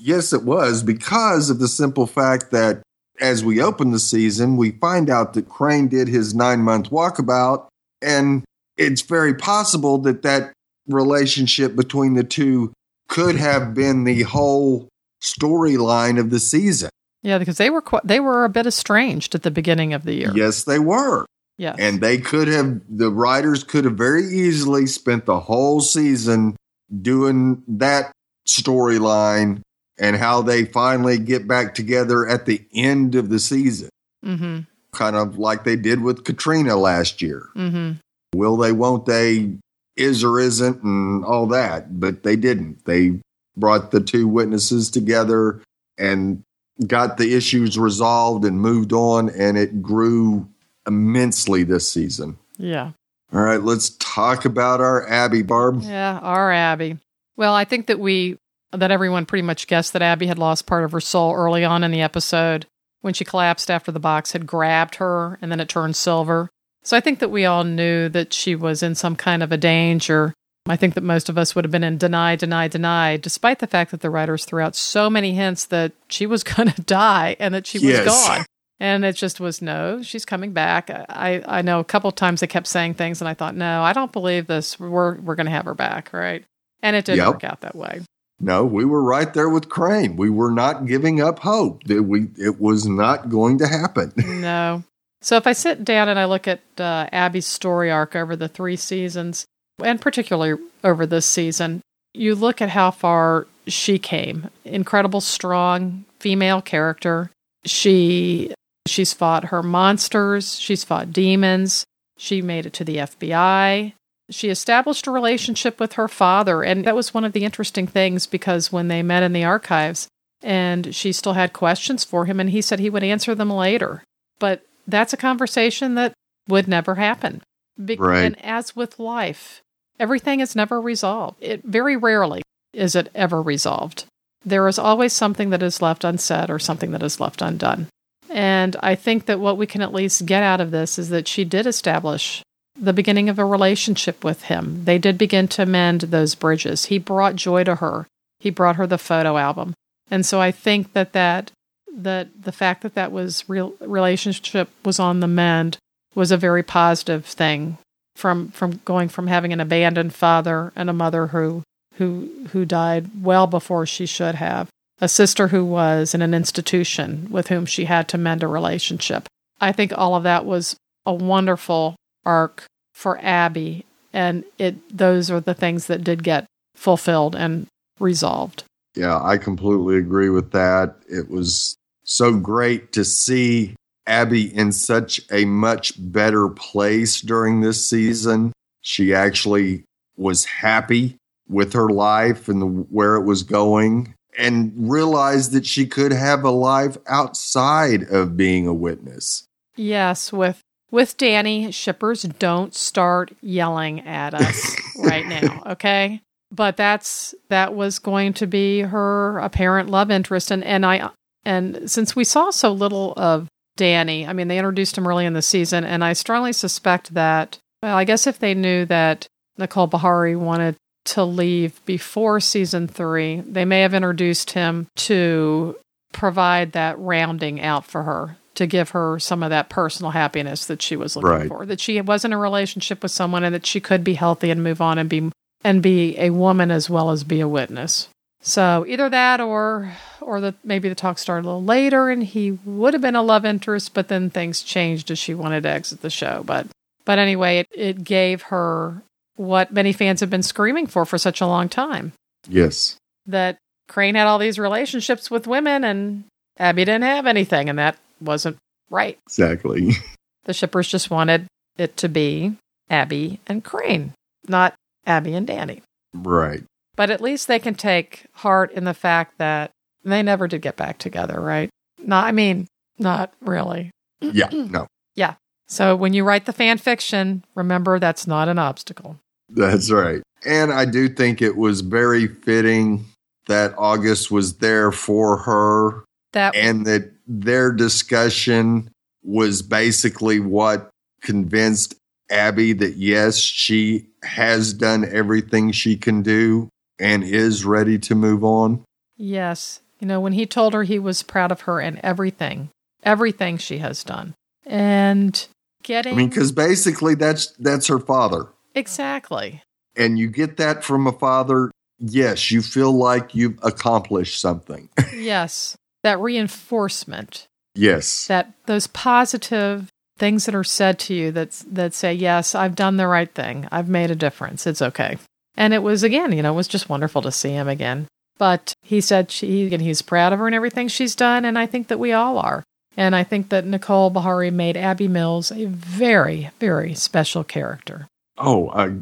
Yes, it was because of the simple fact that as we open the season, we find out that Crane did his nine month walkabout, and it's very possible that that relationship between the two could have been the whole storyline of the season. Yeah, because they were qu- they were a bit estranged at the beginning of the year. Yes, they were. Yes. And they could have, the writers could have very easily spent the whole season doing that storyline and how they finally get back together at the end of the season, mm-hmm. kind of like they did with Katrina last year. Mm-hmm. Will they, won't they, is or isn't, and all that. But they didn't. They brought the two witnesses together and got the issues resolved and moved on, and it grew immensely this season. Yeah. All right, let's talk about our Abby Barb. Yeah, our Abby. Well, I think that we that everyone pretty much guessed that Abby had lost part of her soul early on in the episode. when she collapsed after the box had grabbed her and then it turned silver. So I think that we all knew that she was in some kind of a danger. I think that most of us would have been in deny, deny, deny, despite the fact that the writers threw out so many hints that she was going to die and that she was Yes. gone. And it just was no, she's coming back. I, I know a couple of times they kept saying things, and I thought, no, I don't believe this. We're we're going to have her back, right? And it didn't Yep. work out that way. No, we were right there with Crane. We were not giving up hope that we it was not going to happen. No. So if I sit down and I look at uh, Abby's story arc over the three seasons, and particularly over this season, you look at how far she came. Incredible, strong female character. She she's fought her monsters. She's fought demons. She made it to the FBI. She established a relationship with her father, and that was one of the interesting things because when they met in the archives, and she still had questions for him, and he said he would answer them later. But that's a conversation that would never happen. Be- Right. And as with life, everything is never resolved. It very rarely is it ever resolved. There is always something that is left unsaid or something that is left undone. And I think that what we can at least get out of this is that she did establish the beginning of a relationship with him. They did begin to mend those bridges. He brought joy to her. He brought her the photo album. And so I think that that that the fact that that was real relationship was on the mend was a very positive thing from from going from having an abandoned father and a mother who who who died well before she should have a sister who was in an institution with whom she had to mend a relationship i think all of that was a wonderful arc for abby and it those are the things that did get fulfilled and resolved Yeah, I completely agree with that. It was so great to see Abby in such a much better place during this season. She actually was happy with her life and the, where it was going and realized that she could have a life outside of being a witness. Yes, with with Danny, shippers don't start yelling at us right now, okay? But that's that was going to be her apparent love interest and and I and since we saw so little of Danny, I mean they introduced him early in the season and I strongly suspect that well, I guess if they knew that Nicole Beharie wanted to leave before season 3, they may have introduced him to provide that rounding out for her to give her some of that personal happiness that she was looking Right. for that she was in a relationship with someone and that she could be healthy and move on and be and be a woman as well as be a witness so either that or or the maybe the talk started a little later and he would have been a love interest but then things changed as she wanted to exit the show but but anyway it, it gave her what many fans have been screaming for for such a long time Yes. that Crane had all these relationships with women and Abby didn't have anything, and that wasn't right. Exactly. The shippers just wanted it to be Abby and Crane, not Abby and Danny. right. But at least they can take heart in the fact that they never did get back together, right? Not, I mean, not really. Yeah. No. Yeah. So when you write the fan fiction, remember that's not an obstacle. That's right. And I do think it was very fitting that August was there for her That and that their discussion was basically what convinced Abby that yes, she has done everything she can do and is ready to move on. Yes. You know, when he told her he was proud of her and everything, everything she has done. And getting I mean, because basically that's that's her father. exactly. And you get that from a father, yes, you feel like you've accomplished something. yes. That reinforcement, yes. that those positive things that are said to you that that say, "Yes, I've done the right thing. I've made a difference. It's okay." And it was again, you know, it was just wonderful to see him again. But he said she and he's proud of her and everything she's done, and I think that we all are. And I think that Nicole Beharie made Abby Mills a very, very special character. Oh, I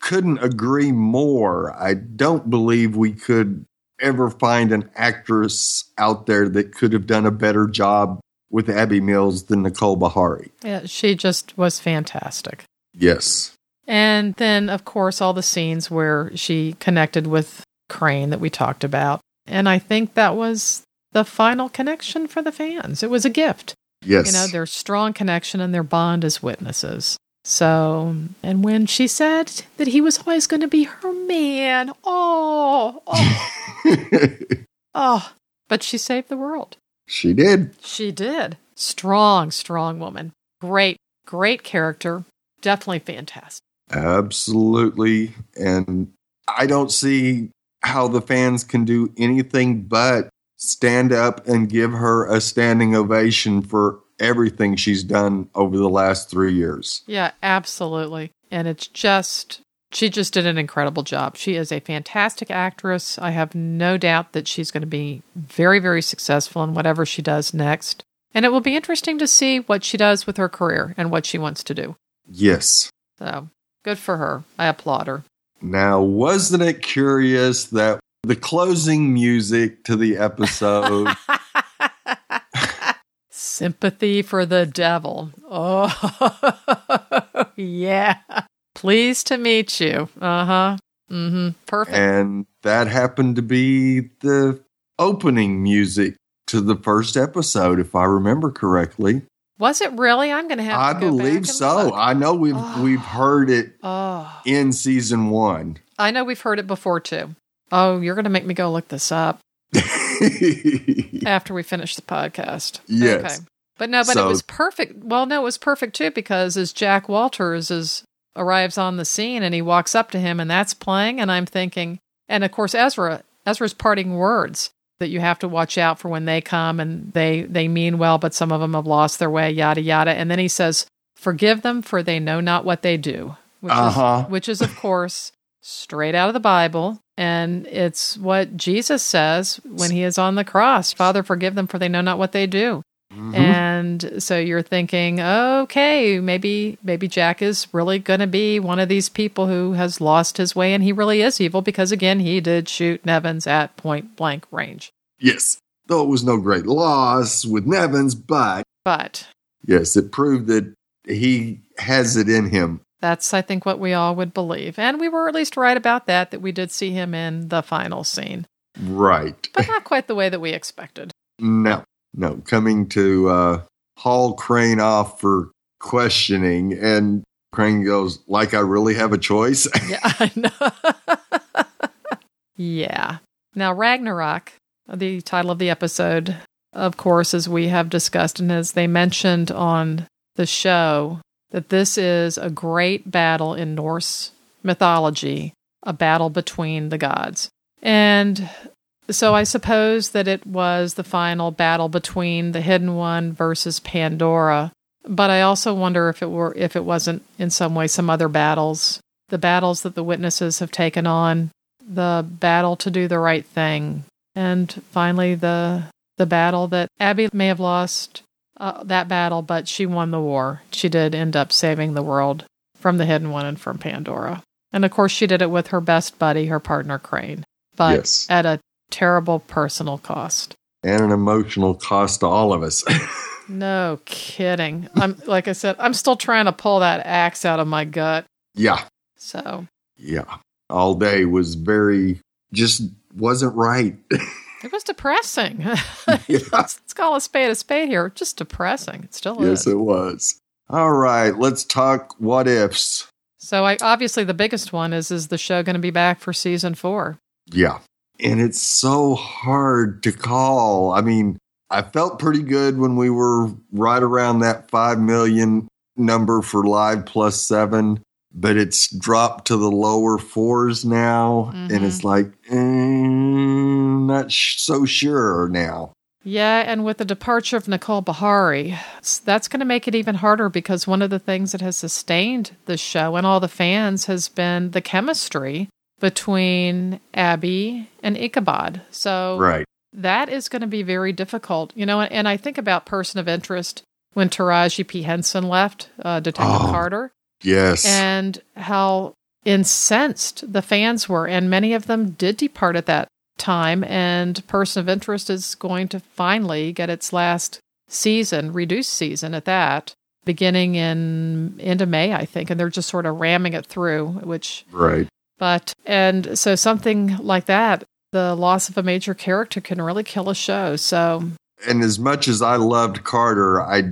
couldn't agree more. I don't believe we could ever find an actress out there that could have done a better job with Abby Mills than Nicole Beharie. Yeah, she just was fantastic. Yes. And then, of course, all the scenes where she connected with Crane that we talked about. And I think that was the final connection for the fans. It was a gift. Yes. You know, their strong connection and their bond as witnesses. So, and when she said that he was always going to be her man, oh, oh, oh, but she saved the world. she did. She did. Strong, strong woman. Great, great character. Definitely fantastic. Absolutely. And I don't see how the fans can do anything but stand up and give her a standing ovation for everything she's done over the last three years. Yeah, absolutely. And it's just, she just did an incredible job. She is a fantastic actress. I have no doubt that she's going to be very, very successful in whatever she does next. And it will be interesting to see what she does with her career and what she wants to do. Yes. So good for her. I applaud her. Now, wasn't it curious that the closing music to the episode Sympathy for the devil. Oh, yeah. Pleased to meet you. Uh huh. Mm hmm. Perfect. and that happened to be the opening music to the first episode, if I remember correctly. Was it really? I'm going to have I to believe so. look. I know we've Oh. we've heard it Oh, in season one. I know we've heard it before too. Oh, you're going to make me go look this up after we finish the podcast. Yes. Okay. But no, but it was perfect. Well, no, it was perfect too because as Jack Walters is arrives on the scene and he walks up to him and that's playing and I'm thinking and of course Ezra Ezra's parting words that you have to watch out for when they come and they they mean well but some of them have lost their way yada yada and then he says forgive them for they know not what they do which Uh-huh. is which is of course straight out of the Bible and it's what Jesus says when he is on the cross father forgive them for they know not what they do Mhm. and so you're thinking, okay, maybe maybe Jack is really going to be one of these people who has lost his way, and he really is evil because again, he did shoot Nevins at point blank range. yes. Though it was no great loss with Nevins, but But yes, it proved that he has it in him. That's I think what we all would believe, and we were at least right about that. That we did see him in the final scene, Right. but not quite the way that we expected. No, no. Coming to uh, haul Crane off for questioning, and Crane goes, like I really have a choice. Yeah, I know. yeah. Now, Ragnarok, the title of the episode, of course, as we have discussed and as they mentioned on the show, that this is a great battle in Norse mythology, a battle between the gods. And so I suppose that it was the final battle between the Hidden One versus Pandora. But I also wonder if it were if it wasn't in some way some other battles the battles that the witnesses have taken on, the battle to do the right thing, and finally the the battle that Abby may have lost uh, that battle, but she won the war. She did end up saving the world from the hidden one and from Pandora, and of course she did it with her best buddy, her partner Crane, but Yes. at a terrible personal cost. and an emotional cost to all of us. No kidding. I'm like I said, I'm still trying to pull that axe out of my gut. yeah, So yeah. All day was very, just wasn't right. It was depressing. Yeah. let's, call a spade a spade here. Just depressing. It still yes, is. Yes, it was. All right, let's talk what ifs. so, I obviously the biggest one is is the show going to be back for season four? Yeah. And it's so hard to call. I mean, I felt pretty good when we were right around that 5 million number for live plus seven, but it's dropped to the lower fours now. Mhm. And it's like, mm, not sh- so sure now. Yeah, and with the departure of Nicole Beharie, that's going to make it even harder because one of the things that has sustained the show and all the fans has been the chemistry between Abby and Ichabod. So Right. that is going to be very difficult. You know, and, and I think about person of interest when Taraji P. Henson left, uh, Detective Oh. Carter, Yes. and how incensed the fans were. And many of them did depart at that time. And Person of Interest is going to finally get its last season, reduced season at that, beginning in into May, I think. And they're just sort of ramming it through, which right. but, and so something like that, the loss of a major character can really kill a show. So, and as much as I loved Carter, I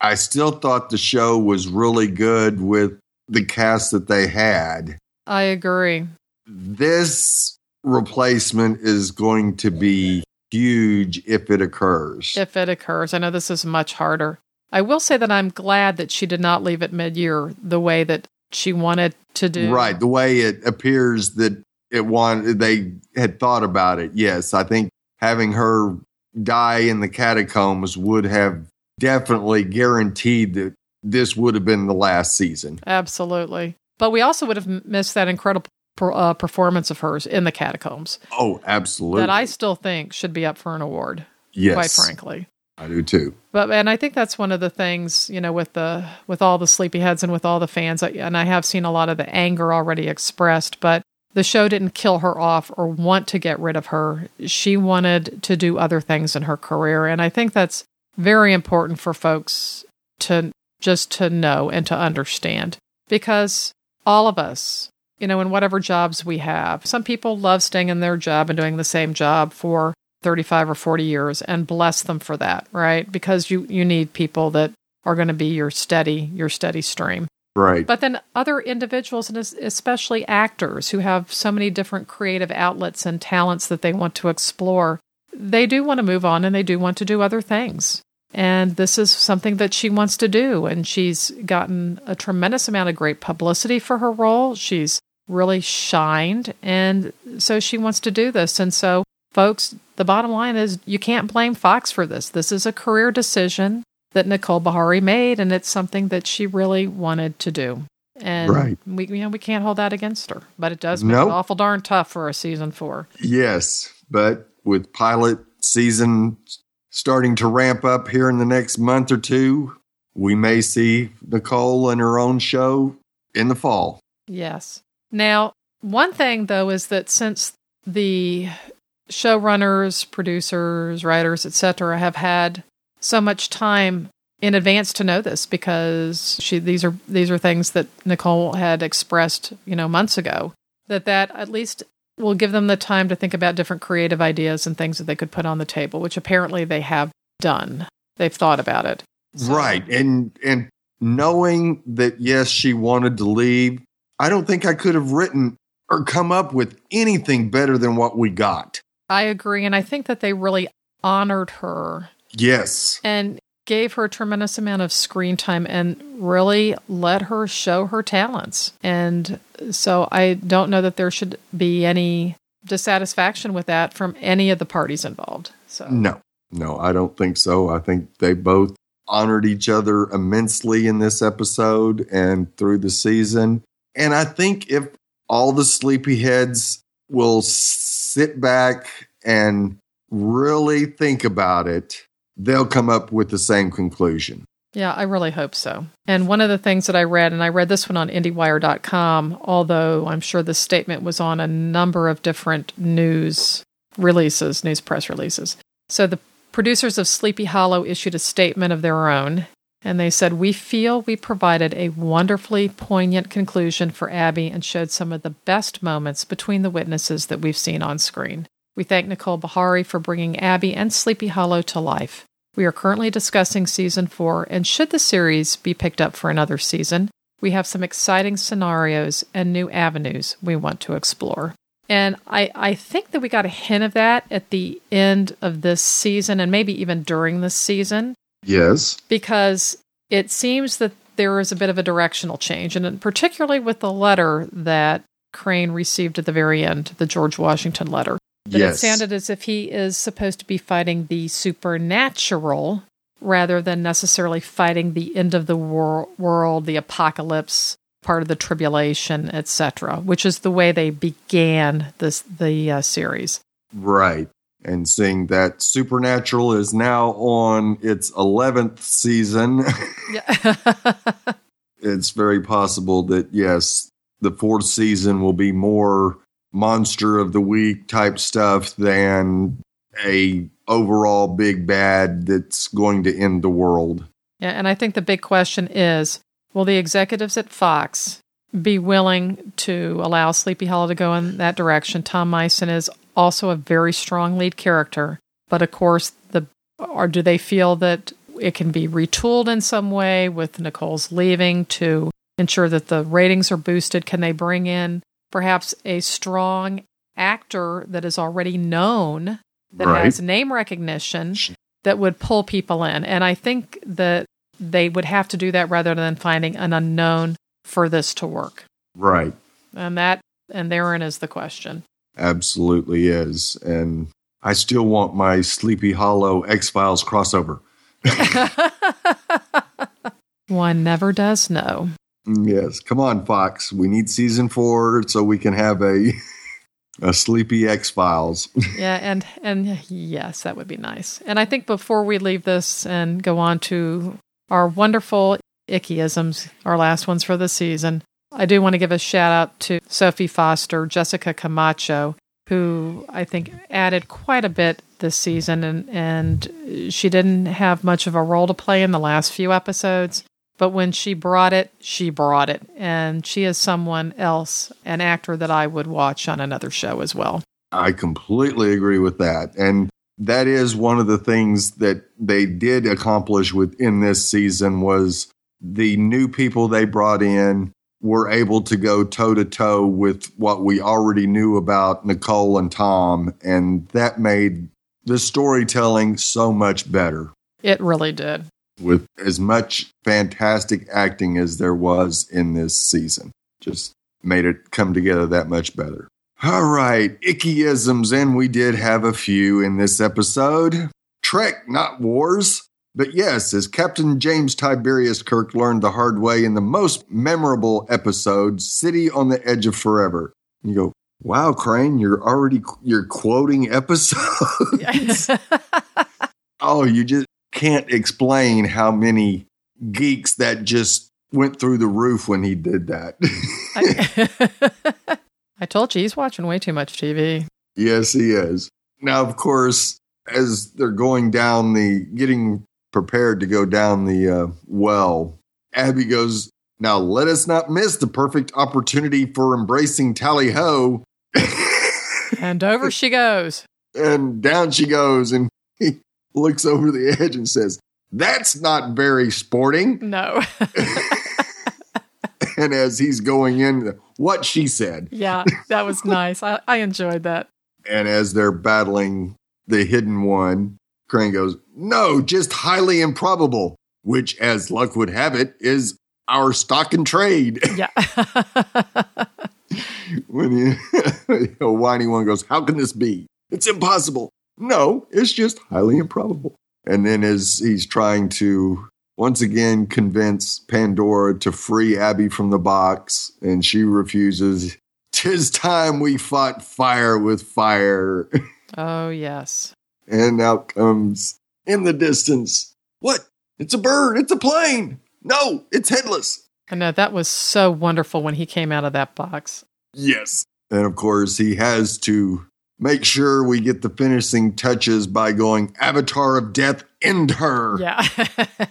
I still thought the show was really good with the cast that they had. I agree. This replacement is going to be huge if it occurs. If it occurs. I know this is much harder. I will say that I'm glad that she did not leave it mid year the way that she wanted to do. Right. The way it appears that it wanted, they had thought about it. Yes. I think having her die in the catacombs would have definitely guaranteed that this would have been the last season. Absolutely. But we also would have missed that incredible uh, performance of hers in the catacombs. Oh, absolutely. That I still think should be up for an award. Yes. Quite frankly. I do too. But and I think that's one of the things, you know, with the with all the sleepyheads and with all the fans and I have seen a lot of the anger already expressed, but the show didn't kill her off or want to get rid of her. She wanted to do other things in her career and I think that's very important for folks to just to know and to understand because all of us, you know, in whatever jobs we have, some people love staying in their job and doing the same job for 35 or 40 years and bless them for that, right? Because you you need people that are going to be your steady your steady stream. Right. But then other individuals and especially actors who have so many different creative outlets and talents that they want to explore, they do want to move on and they do want to do other things. And this is something that she wants to do. And she's gotten a tremendous amount of great publicity for her role. She's really shined. And so she wants to do this. And so, folks, the bottom line is you can't blame Fox for this. This is a career decision that Nicole Beharie made, and it's something that she really wanted to do. And right. we you know we can't hold that against her, but it does make nope. it awful darn tough for a season four. Yes, but with pilot season starting to ramp up here in the next month or two, we may see Nicole and her own show in the fall. Yes. Now, one thing though is that since the showrunners, producers, writers, etc., have had so much time in advance to know this because she these are these are things that Nicole had expressed, you know, months ago. That that at least will give them the time to think about different creative ideas and things that they could put on the table, which apparently they have done. They've thought about it. So. Right. And and knowing that yes, she wanted to leave, I don't think I could have written or come up with anything better than what we got. I agree. And I think that they really honored her. Yes. And gave her a tremendous amount of screen time and really let her show her talents. And so I don't know that there should be any dissatisfaction with that from any of the parties involved. So No. No, I don't think so. I think they both honored each other immensely in this episode and through the season. And I think if all the sleepyheads will sit back and really think about it, they'll come up with the same conclusion. Yeah, I really hope so. And one of the things that I read, and I read this one on IndieWire.com, although I'm sure the statement was on a number of different news releases, news press releases. So the producers of Sleepy Hollow issued a statement of their own, and they said, We feel we provided a wonderfully poignant conclusion for Abby and showed some of the best moments between the witnesses that we've seen on screen. We thank Nicole Beharie for bringing Abby and Sleepy Hollow to life. We are currently discussing season four, and should the series be picked up for another season, we have some exciting scenarios and new avenues we want to explore. And I, I think that we got a hint of that at the end of this season and maybe even during this season. Yes. Because it seems that there is a bit of a directional change, and particularly with the letter that Crane received at the very end, the George Washington letter. That yes. it sounded as if he is supposed to be fighting the supernatural rather than necessarily fighting the end of the wor- world, the apocalypse, part of the tribulation, etc., which is the way they began this the uh, series. Right. And seeing that Supernatural is now on its 11th season, it's very possible that, yes, the fourth season will be more monster of the week type stuff than a overall big bad that's going to end the world. yeah, and I think the big question is will the executives at Fox be willing to allow Sleepy Hollow to go in that direction? Tom Mison is also a very strong lead character. But of course, the or do they feel that it can be retooled in some way with Nicole's leaving to ensure that the ratings are boosted? Can they bring in perhaps a strong actor that is already known, that Right. has name recognition, that would pull people in? And I think that they would have to do that rather than finding an unknown for this to work. Right. And that, and therein is the question. Absolutely is. And I still want my Sleepy Hollow X Files crossover. One never does know. Mm, yes. Come on, Fox. We need season four so we can have a a sleepy X Files. Yeah, and and yes, that would be nice. And I think before we leave this and go on to our wonderful ickeyisms, our last ones for the season, I do want to give a shout out to Sophie Foster, Jessica Camacho, who I think added quite a bit this season, and and she didn't have much of a role to play in the last few episodes. But when she brought it, she brought it. And she is someone else, an actor that I would watch on another show as well. I completely agree with that. And that is one of the things that they did accomplish within this season was the new people they brought in were able to go toe to toe with what we already knew about Nicole and Tom and that made the storytelling so much better It really did. with as much fantastic acting as there was in this season. Just made it come together that much better. All right, ickeyisms, and we did have a few in this episode. Trek, not wars. But yes, as Captain James Tiberius Kirk learned the hard way in the most memorable episode, City on the Edge of Forever. You go, wow, Crane, you're already you're quoting episodes. oh, you just can't explain how many geeks that just went through the roof when he did that. I, I told you he's watching way too much TV. yes, he is. Now, of course, as they're going down the, getting prepared to go down the uh, well, Abby goes, Now let us not miss the perfect opportunity for embracing Tally Ho. And over she goes. and down she goes, and he looks over the edge and says, That's not very sporting. No. And as he's going in, what she said. yeah, that was nice. I, I enjoyed that. And as they're battling the hidden one, Crane goes, No, just highly improbable, which, as luck would have it, is our stock and trade. Yeah. when the a whiny one goes, How can this be? It's impossible. No, it's just highly improbable. And then as he's trying to once again convince Pandora to free Abby from the box, and she refuses. Tis time we fought fire with fire. oh, yes. And out comes in the distance. What? It's a bird. It's a plane. No, it's headless. I know that was so wonderful when he came out of that box. Yes. And of course, he has to make sure we get the finishing touches by going Avatar of Death, end her. Yeah.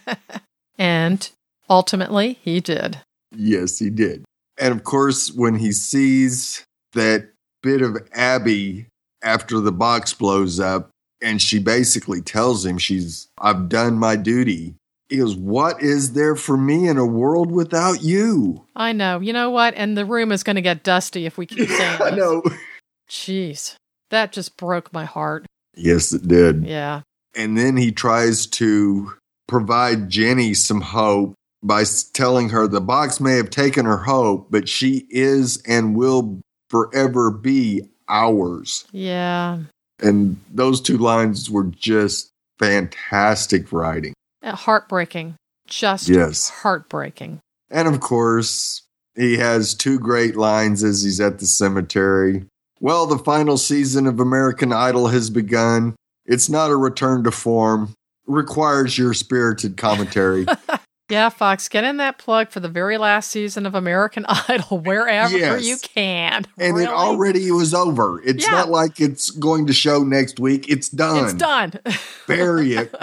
and ultimately, he did. Yes, he did. And of course, when he sees that bit of Abby after the box blows up, and she basically tells him she's, I've done my duty. He goes, What is there for me in a world without you? I know. You know what? And the room is going to get dusty if we keep saying I this. know. Jeez. That just broke my heart. Yes, it did. Yeah. And then he tries to provide Jenny some hope by telling her the box may have taken her hope, but she is and will forever be ours. Yeah. And those two lines were just fantastic writing. Uh, Heartbreaking. Just Yes. heartbreaking. And of course, he has two great lines as he's at the cemetery. Well, the final season of American Idol has begun. It's not a return to form. Requires your spirited commentary. Yeah, Fox, get in that plug for the very last season of American Idol wherever Yes. you can. and Really? it already was over. It's Yeah. not like it's going to show next week. It's done. It's done. Bury it.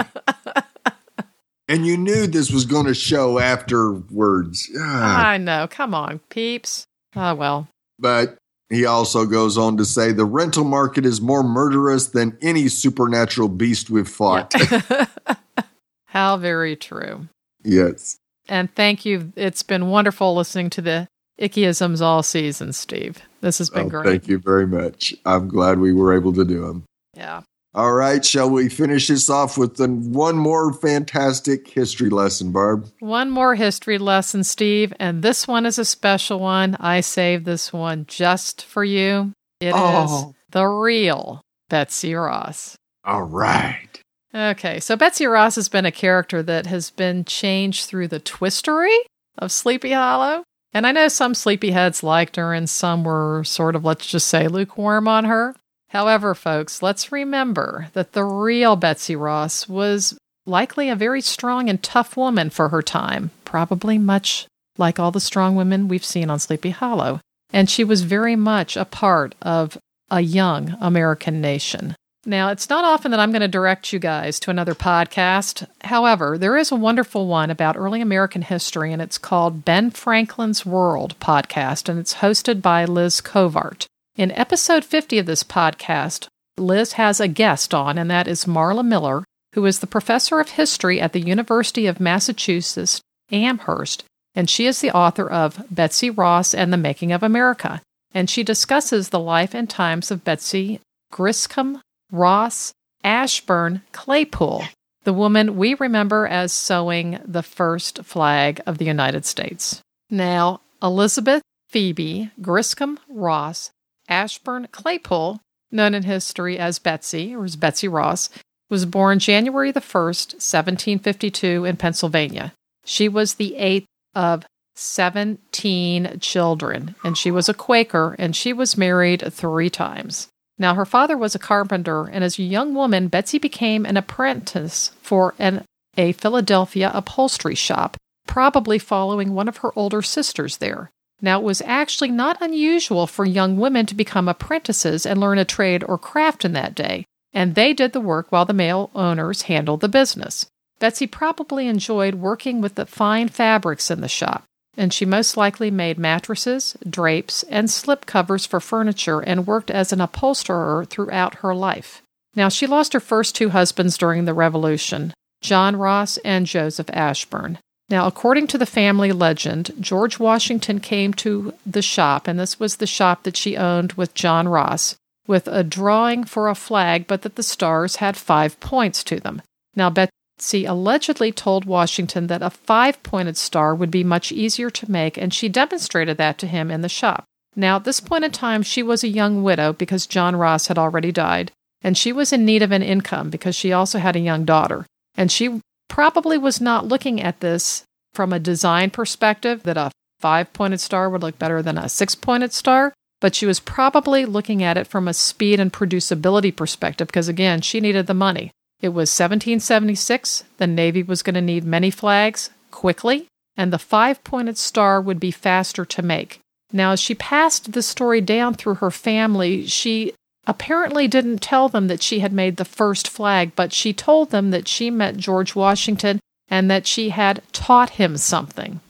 and you knew this was going to show afterwards. Ah. I know. Come on, peeps. Oh, well. But He also goes on to say the rental market is more murderous than any supernatural beast we've fought. Yeah. How very true. Yes. And thank you. It's been wonderful listening to the Ickyisms all season, Steve. This has been Oh, great. thank you very much. I'm glad we were able to do them. Yeah. All right, shall we finish this off with one more fantastic history lesson, Barb? One more history lesson, Steve, and this one is a special one. I saved this one just for you. It is Oh. the real Betsy Ross. All right. Okay, so Betsy Ross has been a character that has been changed through the twistery of Sleepy Hollow. And I know some sleepyheads liked her and some were sort of, let's just say, lukewarm on her. However, folks, let's remember that the real Betsy Ross was likely a very strong and tough woman for her time, probably much like all the strong women we've seen on Sleepy Hollow. And she was very much a part of a young American nation. Now, it's not often that I'm going to direct you guys to another podcast. However, there is a wonderful one about early American history, and it's called Ben Franklin's World podcast, and it's hosted by Liz Covart. In episode 50 of this podcast, Liz has a guest on, and that is Marla Miller, who is the professor of history at the University of Massachusetts Amherst, and she is the author of Betsy Ross and the Making of America. And she discusses the life and times of Betsy Griscom Ross Ashburn Claypool, the woman we remember as sewing the first flag of the United States. Now, Elizabeth Phoebe Griscom Ross Ashburn Claypool, known in history as Betsy, or as Betsy Ross, was born January the 1st, 1752, in Pennsylvania. She was the eighth of 17 children, and she was a Quaker, and she was married three times. Now, her father was a carpenter, and as a young woman, Betsy became an apprentice for an, a Philadelphia upholstery shop, probably following one of her older sisters there. Now, it was actually not unusual for young women to become apprentices and learn a trade or craft in that day, and they did the work while the male owners handled the business. Betsy probably enjoyed working with the fine fabrics in the shop, and she most likely made mattresses, drapes, and slip covers for furniture and worked as an upholsterer throughout her life. Now, she lost her first two husbands during the Revolution John Ross and Joseph Ashburn. Now, according to the family legend, George Washington came to the shop, and this was the shop that she owned with John Ross, with a drawing for a flag, but that the stars had five points to them. Now, Betsy allegedly told Washington that a five pointed star would be much easier to make, and she demonstrated that to him in the shop. Now, at this point in time, she was a young widow because John Ross had already died, and she was in need of an income because she also had a young daughter. And she probably was not looking at this from a design perspective that a five pointed star would look better than a six pointed star, but she was probably looking at it from a speed and producibility perspective because, again, she needed the money. It was 1776. The Navy was going to need many flags quickly, and the five pointed star would be faster to make. Now, as she passed the story down through her family, she apparently didn't tell them that she had made the first flag, but she told them that she met George Washington and that she had taught him something.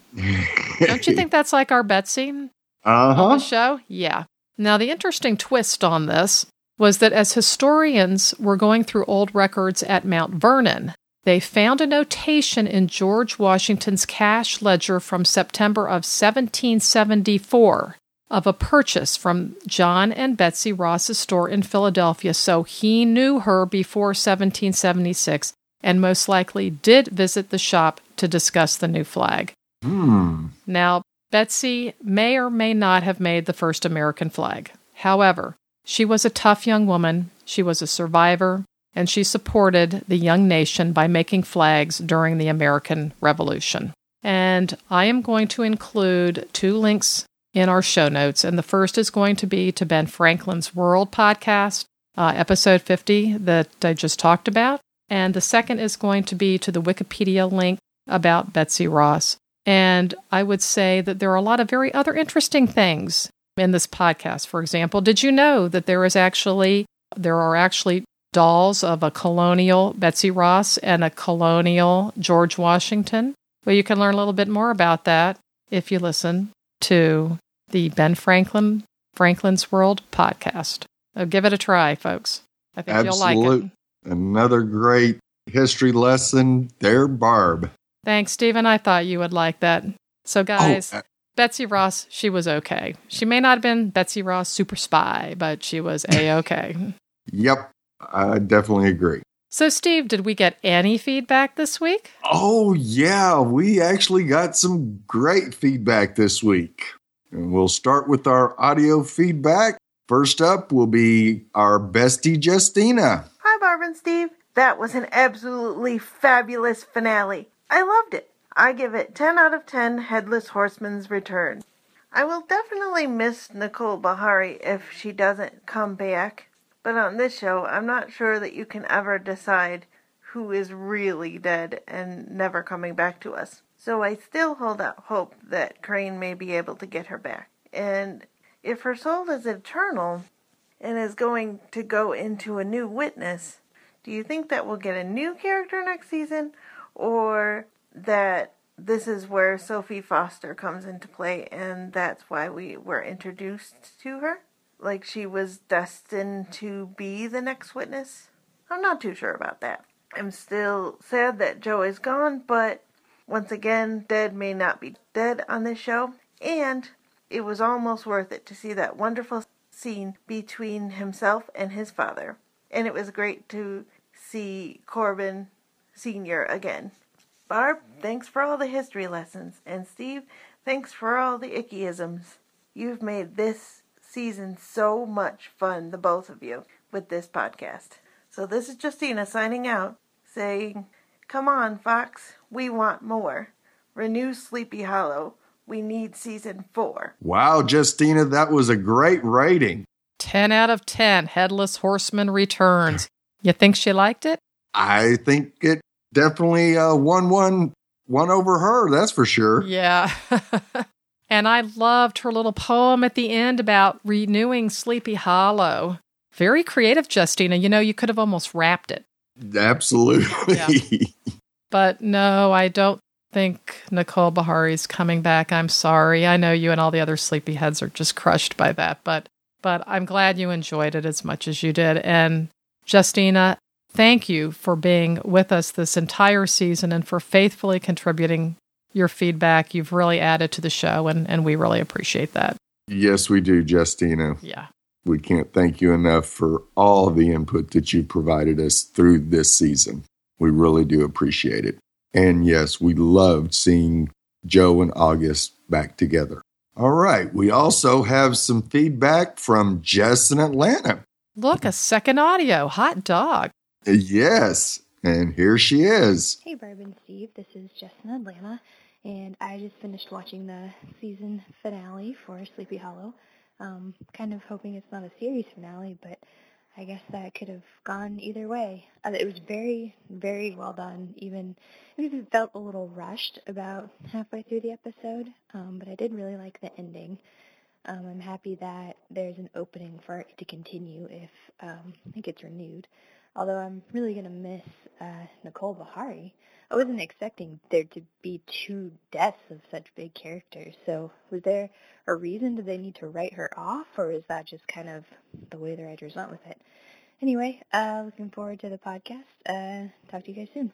Don't you think that's like our Betsy Uh on huh. the show? Yeah. Now, the interesting twist on this was that as historians were going through old records at Mount Vernon, they found a notation in George Washington's cash ledger from September of 1774 of a purchase from John and Betsy Ross's store in Philadelphia. So he knew her before 1776 and most likely did visit the shop to discuss the new flag. Hmm. Now, Betsy may or may not have made the first American flag. However, she was a tough young woman, she was a survivor, and she supported the young nation by making flags during the American Revolution. And I am going to include two links in our show notes. And the first is going to be to Ben Franklin's World podcast, uh, episode 50, that I just talked about. And the second is going to be to the Wikipedia link about Betsy Ross. And I would say that there are a lot of very other interesting things in this podcast. For example, did you know that there is actually there are actually dolls of a colonial Betsy Ross and a colonial George Washington? Well, you can learn a little bit more about that if you listen to the Ben Franklin Franklin's World podcast. So give it a try, folks. I think Absolute. you'll like it. Another great history lesson there, Barb. Thanks, Stephen. I thought you would like that. So, guys, Oh, Betsy Ross, she was okay. She may not have been Betsy Ross super spy, but she was a okay. yep, I definitely agree. so, Steve, did we get any feedback this week? Oh, yeah, we actually got some great feedback this week. And we'll start with our audio feedback. First up will be our bestie, Justina. Hi, Barb and Steve. That was an absolutely fabulous finale. I loved it. I give it 10 out of 10 Headless Horseman's Return. I will definitely miss Nicole Beharie if she doesn't come back, but on this show, I'm not sure that you can ever decide who is really dead and never coming back to us. So I still hold out hope that Crane may be able to get her back. And if her soul is eternal and is going to go into a new witness, do you think that we'll get a new character next season or that this is where Sophie Foster comes into play and that's why we were introduced to her? Like she was destined to be the next witness? I'm not too sure about that. I'm still sad that Joe is gone, but once again, dead may not be dead on this show. And it was almost worth it to see that wonderful scene between himself and his father. And it was great to see Corbin Sr. again. Barb, thanks for all the history lessons. And Steve, thanks for all the ickeyisms. You've made this season so much fun, the both of you, with this podcast. So this is Justina signing out, saying, Come on, Fox, we want more. Renew Sleepy Hollow. We need season four. Wow, Justina, that was a great rating. 10 out of 10. Headless Horseman returns. You think she liked it? I think it definitely uh, won one one over her. That's for sure. Yeah. and I loved her little poem at the end about renewing Sleepy Hollow. Very creative, Justina. You know, you could have almost wrapped it. Absolutely. But no, I don't think Nicole Beharie's coming back. I'm sorry. I know you and all the other sleepyheads are just crushed by that, but but I'm glad you enjoyed it as much as you did. And Justina, thank you for being with us this entire season and for faithfully contributing your feedback. You've really added to the show and, and we really appreciate that. yes, we do, Justina. Yeah. We can't thank you enough for all the input that you provided us through this season. We really do appreciate it. And yes, we loved seeing Joe and August back together. All right. We also have some feedback from Jess in Atlanta. Look, a second audio. Hot dog. Yes. And here she is. Hey, Barb and Steve. This is Jess in Atlanta, and I just finished watching the season finale for Sleepy Hollow. Um, kind of hoping it's not a series finale, but I guess that could have gone either way. Uh, it was very, very well done. Even, even it felt a little rushed about halfway through the episode, um, but I did really like the ending. Um, I'm happy that there's an opening for it to continue if um, it gets renewed. Although I'm really gonna miss uh, Nicole Beharie. I wasn't expecting there to be two deaths of such big characters. So was there a reason? Did they need to write her off, or is that just kind of the way the writers went with it? Anyway, uh, looking forward to the podcast. Uh, talk to you guys soon.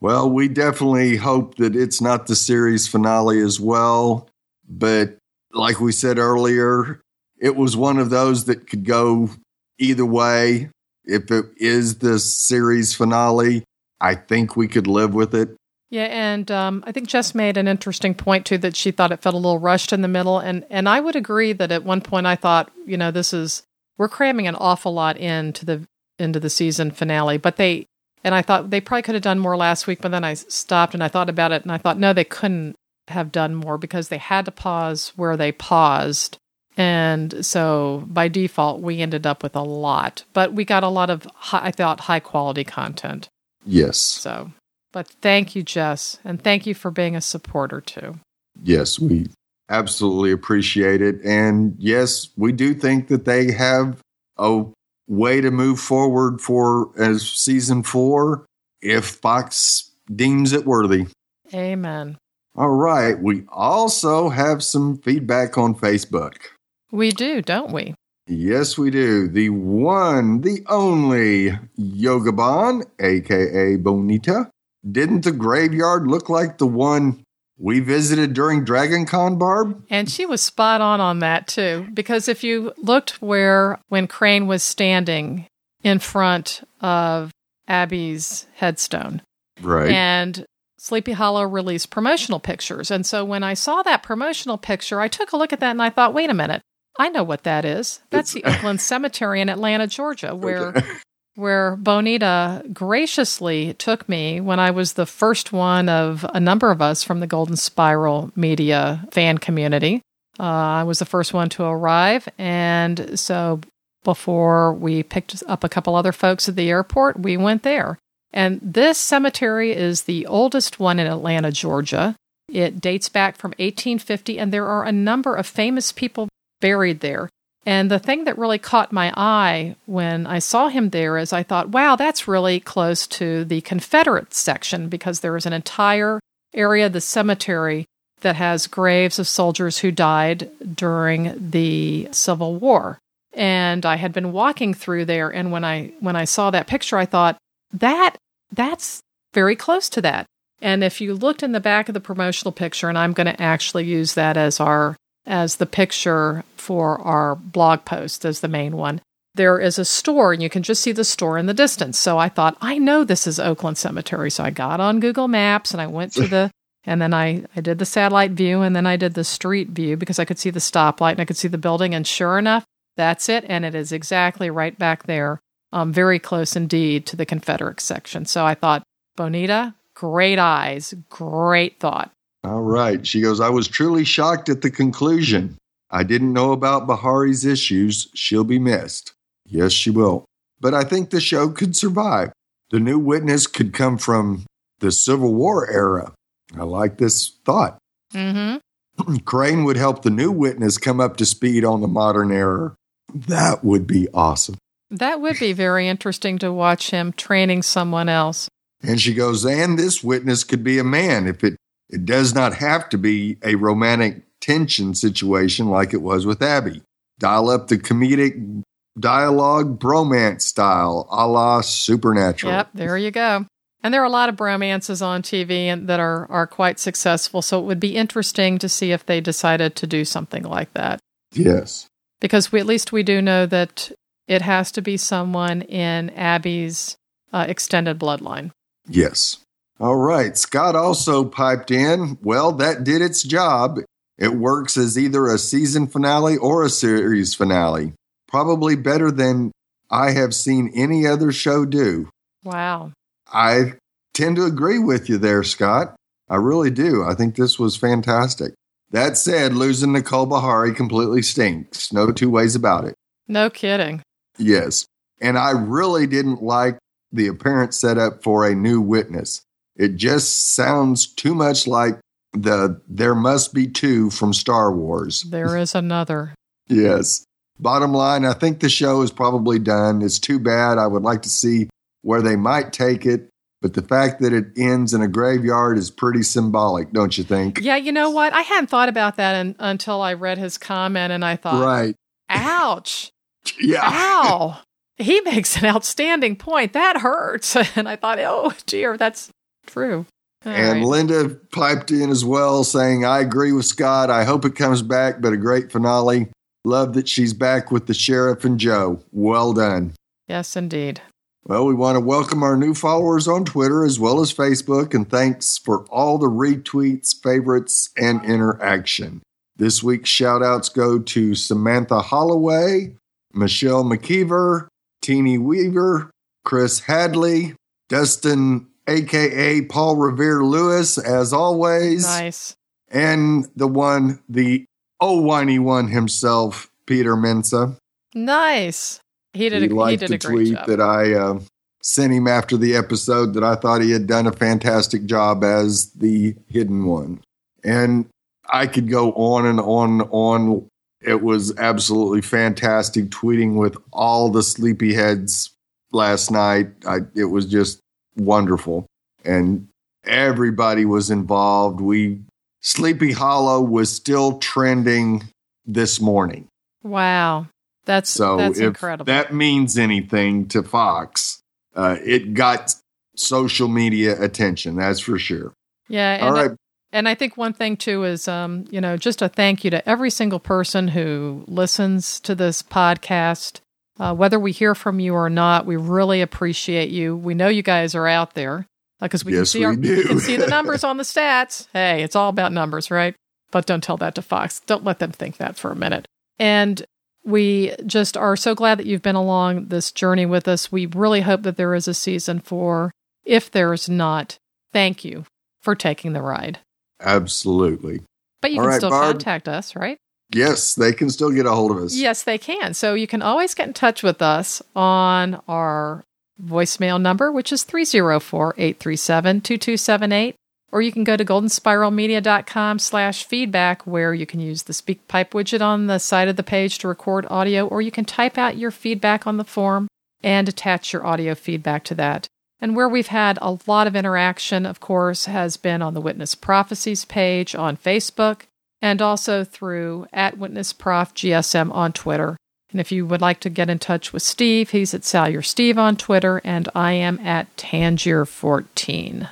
Well, we definitely hope that it's not the series finale as well. But like we said earlier, it was one of those that could go either way. If it is the series finale, I think we could live with it. Yeah, and um, I think Jess made an interesting point too that she thought it felt a little rushed in the middle, and and I would agree that at one point I thought, you know, this is we're cramming an awful lot into the into the season finale, but they and I thought they probably could have done more last week, but then I stopped and I thought about it, and I thought no, they couldn't have done more because they had to pause where they paused. And so by default, we ended up with a lot, but we got a lot of, high, I thought, high quality content. Yes. So, but thank you, Jess, and thank you for being a supporter too. Yes, we absolutely appreciate it. And yes, we do think that they have a way to move forward for as season four if Fox deems it worthy. Amen. All right. We also have some feedback on Facebook. We do, don't we? Yes, we do. The one, the only Yogabon, aka Bonita. Didn't the graveyard look like the one we visited during Dragon Con, Barb? And she was spot on on that too, because if you looked where when Crane was standing in front of Abby's headstone, Right. and Sleepy Hollow released promotional pictures. And so when I saw that promotional picture, I took a look at that and I thought, wait a minute, I know what that is. That's the Oakland Cemetery in Atlanta, Georgia, where where Bonita graciously took me when I was the first one of a number of us from the Golden Spiral Media fan community. Uh, I was the first one to arrive, and so before we picked up a couple other folks at the airport, we went there. And this cemetery is the oldest one in Atlanta, Georgia. It dates back from 1850, and there are a number of famous people buried there. And the thing that really caught my eye when I saw him there is I thought, wow, that's really close to the Confederate section because there is an entire area of the cemetery that has graves of soldiers who died during the Civil War. And I had been walking through there and when I when I saw that picture I thought that that's very close to that. And if you looked in the back of the promotional picture and I'm going to actually use that as our as the picture for our blog post as the main one. There is a store, and you can just see the store in the distance. So I thought, I know this is Oakland Cemetery. So I got on Google Maps and I went to the, and then I, I did the satellite view and then I did the street view because I could see the stoplight and I could see the building. And sure enough, that's it. And it is exactly right back there, um, very close indeed to the Confederate section. So I thought, Bonita, great eyes, great thought. All right. She goes, I was truly shocked at the conclusion. I didn't know about Beharie's issues. She'll be missed. Yes, she will. But I think the show could survive. The new witness could come from the Civil War era. I like this thought. Mm-hmm. Crane would help the new witness come up to speed on the modern era. That would be awesome. That would be very interesting to watch him training someone else. And she goes, and this witness could be a man if it it does not have to be a romantic tension situation like it was with Abby. Dial up the comedic dialogue bromance style, a la Supernatural. Yep, there you go. And there are a lot of bromances on TV and that are, are quite successful. So it would be interesting to see if they decided to do something like that. Yes. Because we, at least we do know that it has to be someone in Abby's uh, extended bloodline. Yes. All right. Scott also piped in. Well, that did its job. It works as either a season finale or a series finale. Probably better than I have seen any other show do. Wow. I tend to agree with you there, Scott. I really do. I think this was fantastic. That said, losing Nicole Beharie completely stinks. No two ways about it. No kidding. Yes. And I really didn't like the apparent setup for a new witness. It just sounds too much like the there must be two from Star Wars. There is another. Yes. Bottom line, I think the show is probably done. It's too bad. I would like to see where they might take it, but the fact that it ends in a graveyard is pretty symbolic, don't you think? Yeah, you know what? I hadn't thought about that in, until I read his comment and I thought, Right. ouch, Yeah. ow. he makes an outstanding point. That hurts. And I thought, oh, dear, that's true. All And right. Linda piped in as well, saying, I agree with Scott. I hope it comes back, but a great finale. Love that she's back with the sheriff and Joe. Well done. yes, indeed. Well, we want to welcome our new followers on Twitter as well as Facebook, and thanks for all the retweets, favorites, and interaction. This week's shout outs go to Samantha Holloway, Michelle McKeever, Teeny Weaver, Chris Hadley, Dustin, aka Paul Revere Lewis, as always, Nice. and the one, the oh whiny one himself, Peter Mensah. Nice. He did he a, he liked did the a great tweet job. that I uh, sent him after the episode that I thought he had done a fantastic job as the hidden one. And I could go on and on and on. It was absolutely fantastic tweeting with all the sleepyheads last night. I, it was just wonderful. And everybody was involved. We Sleepy Hollow was still trending this morning. Wow. That's So that's incredible. that means anything to Fox, uh, it got social media attention. That's for sure. yeah, and All I- And I think one thing too is, um, you know, just a thank you to every single person who listens to this podcast. Uh, whether we hear from you or not, we really appreciate you. We know you guys are out there because we can Yes, see we our, do. can see the numbers on the stats. Hey, it's all about numbers, right? But don't tell that to Fox. Don't let them think that for a minute. And we just are so glad that you've been along this journey with us. We really hope that there is a season four. If there's not, thank you for taking the ride. Absolutely. But you All can right, still Barb. contact us, right? Yes, they can still get a hold of us. Yes, they can. So you can always get in touch with us on our voicemail number, which is 304 837 2278. Or you can go to goldenspiralmedia.com slash feedback, where you can use the SpeakPipe widget on the side of the page to record audio, or you can type out your feedback on the form and attach your audio feedback to that. And where we've had a lot of interaction, of course, has been on the Witness Prophecies page on Facebook and also through at Witness Prof GSM on Twitter. And if you would like to get in touch with Steve, he's at Salyer Steve on Twitter, and I am at Tangier14.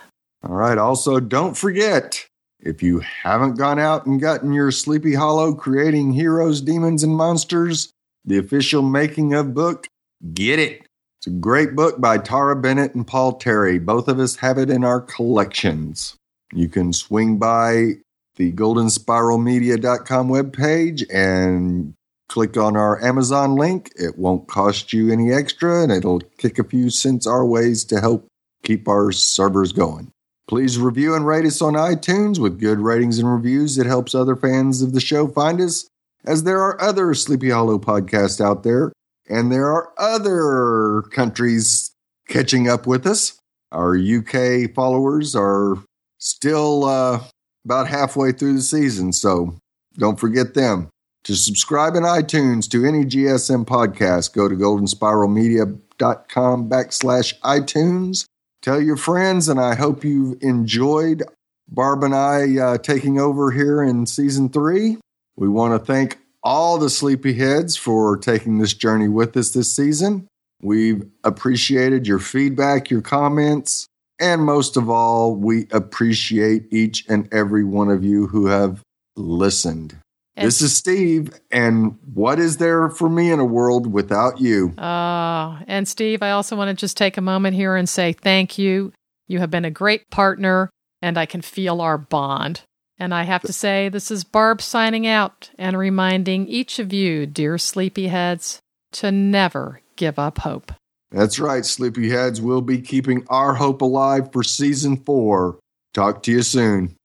All right. Also, don't forget if you haven't gone out and gotten your Sleepy Hollow Creating Heroes, Demons, and Monsters, the official making of book, get it. It's a great book by Tara Bennett and Paul Terry. Both of us have it in our collections. You can swing by the goldenspiralmedia.com webpage and click on our Amazon link. It won't cost you any extra and it'll kick a few cents our ways to help keep our servers going. Please review and rate us on iTunes with good ratings and reviews. It helps other fans of the show find us, as there are other Sleepy Hollow podcasts out there, and there are other countries catching up with us. Our UK followers are still uh, about halfway through the season, so don't forget them. To subscribe in iTunes to any GSM podcast, go to goldenspiralmedia.com backslash iTunes. Tell your friends, and I hope you've enjoyed Barb and I uh, taking over here in season three. We want to thank all the sleepyheads for taking this journey with us this season. We've appreciated your feedback, your comments, and most of all, we appreciate each and every one of you who have listened. And- this is Steve, and what is there for me in a world without you? Uh, and Steve, I also want to just take a moment here and say thank you. You have been a great partner, and I can feel our bond. And I have to say, this is Barb signing out and reminding each of you, dear sleepyheads, to never give up hope. That's right, sleepyheads. We'll be keeping our hope alive for season four. Talk to you soon.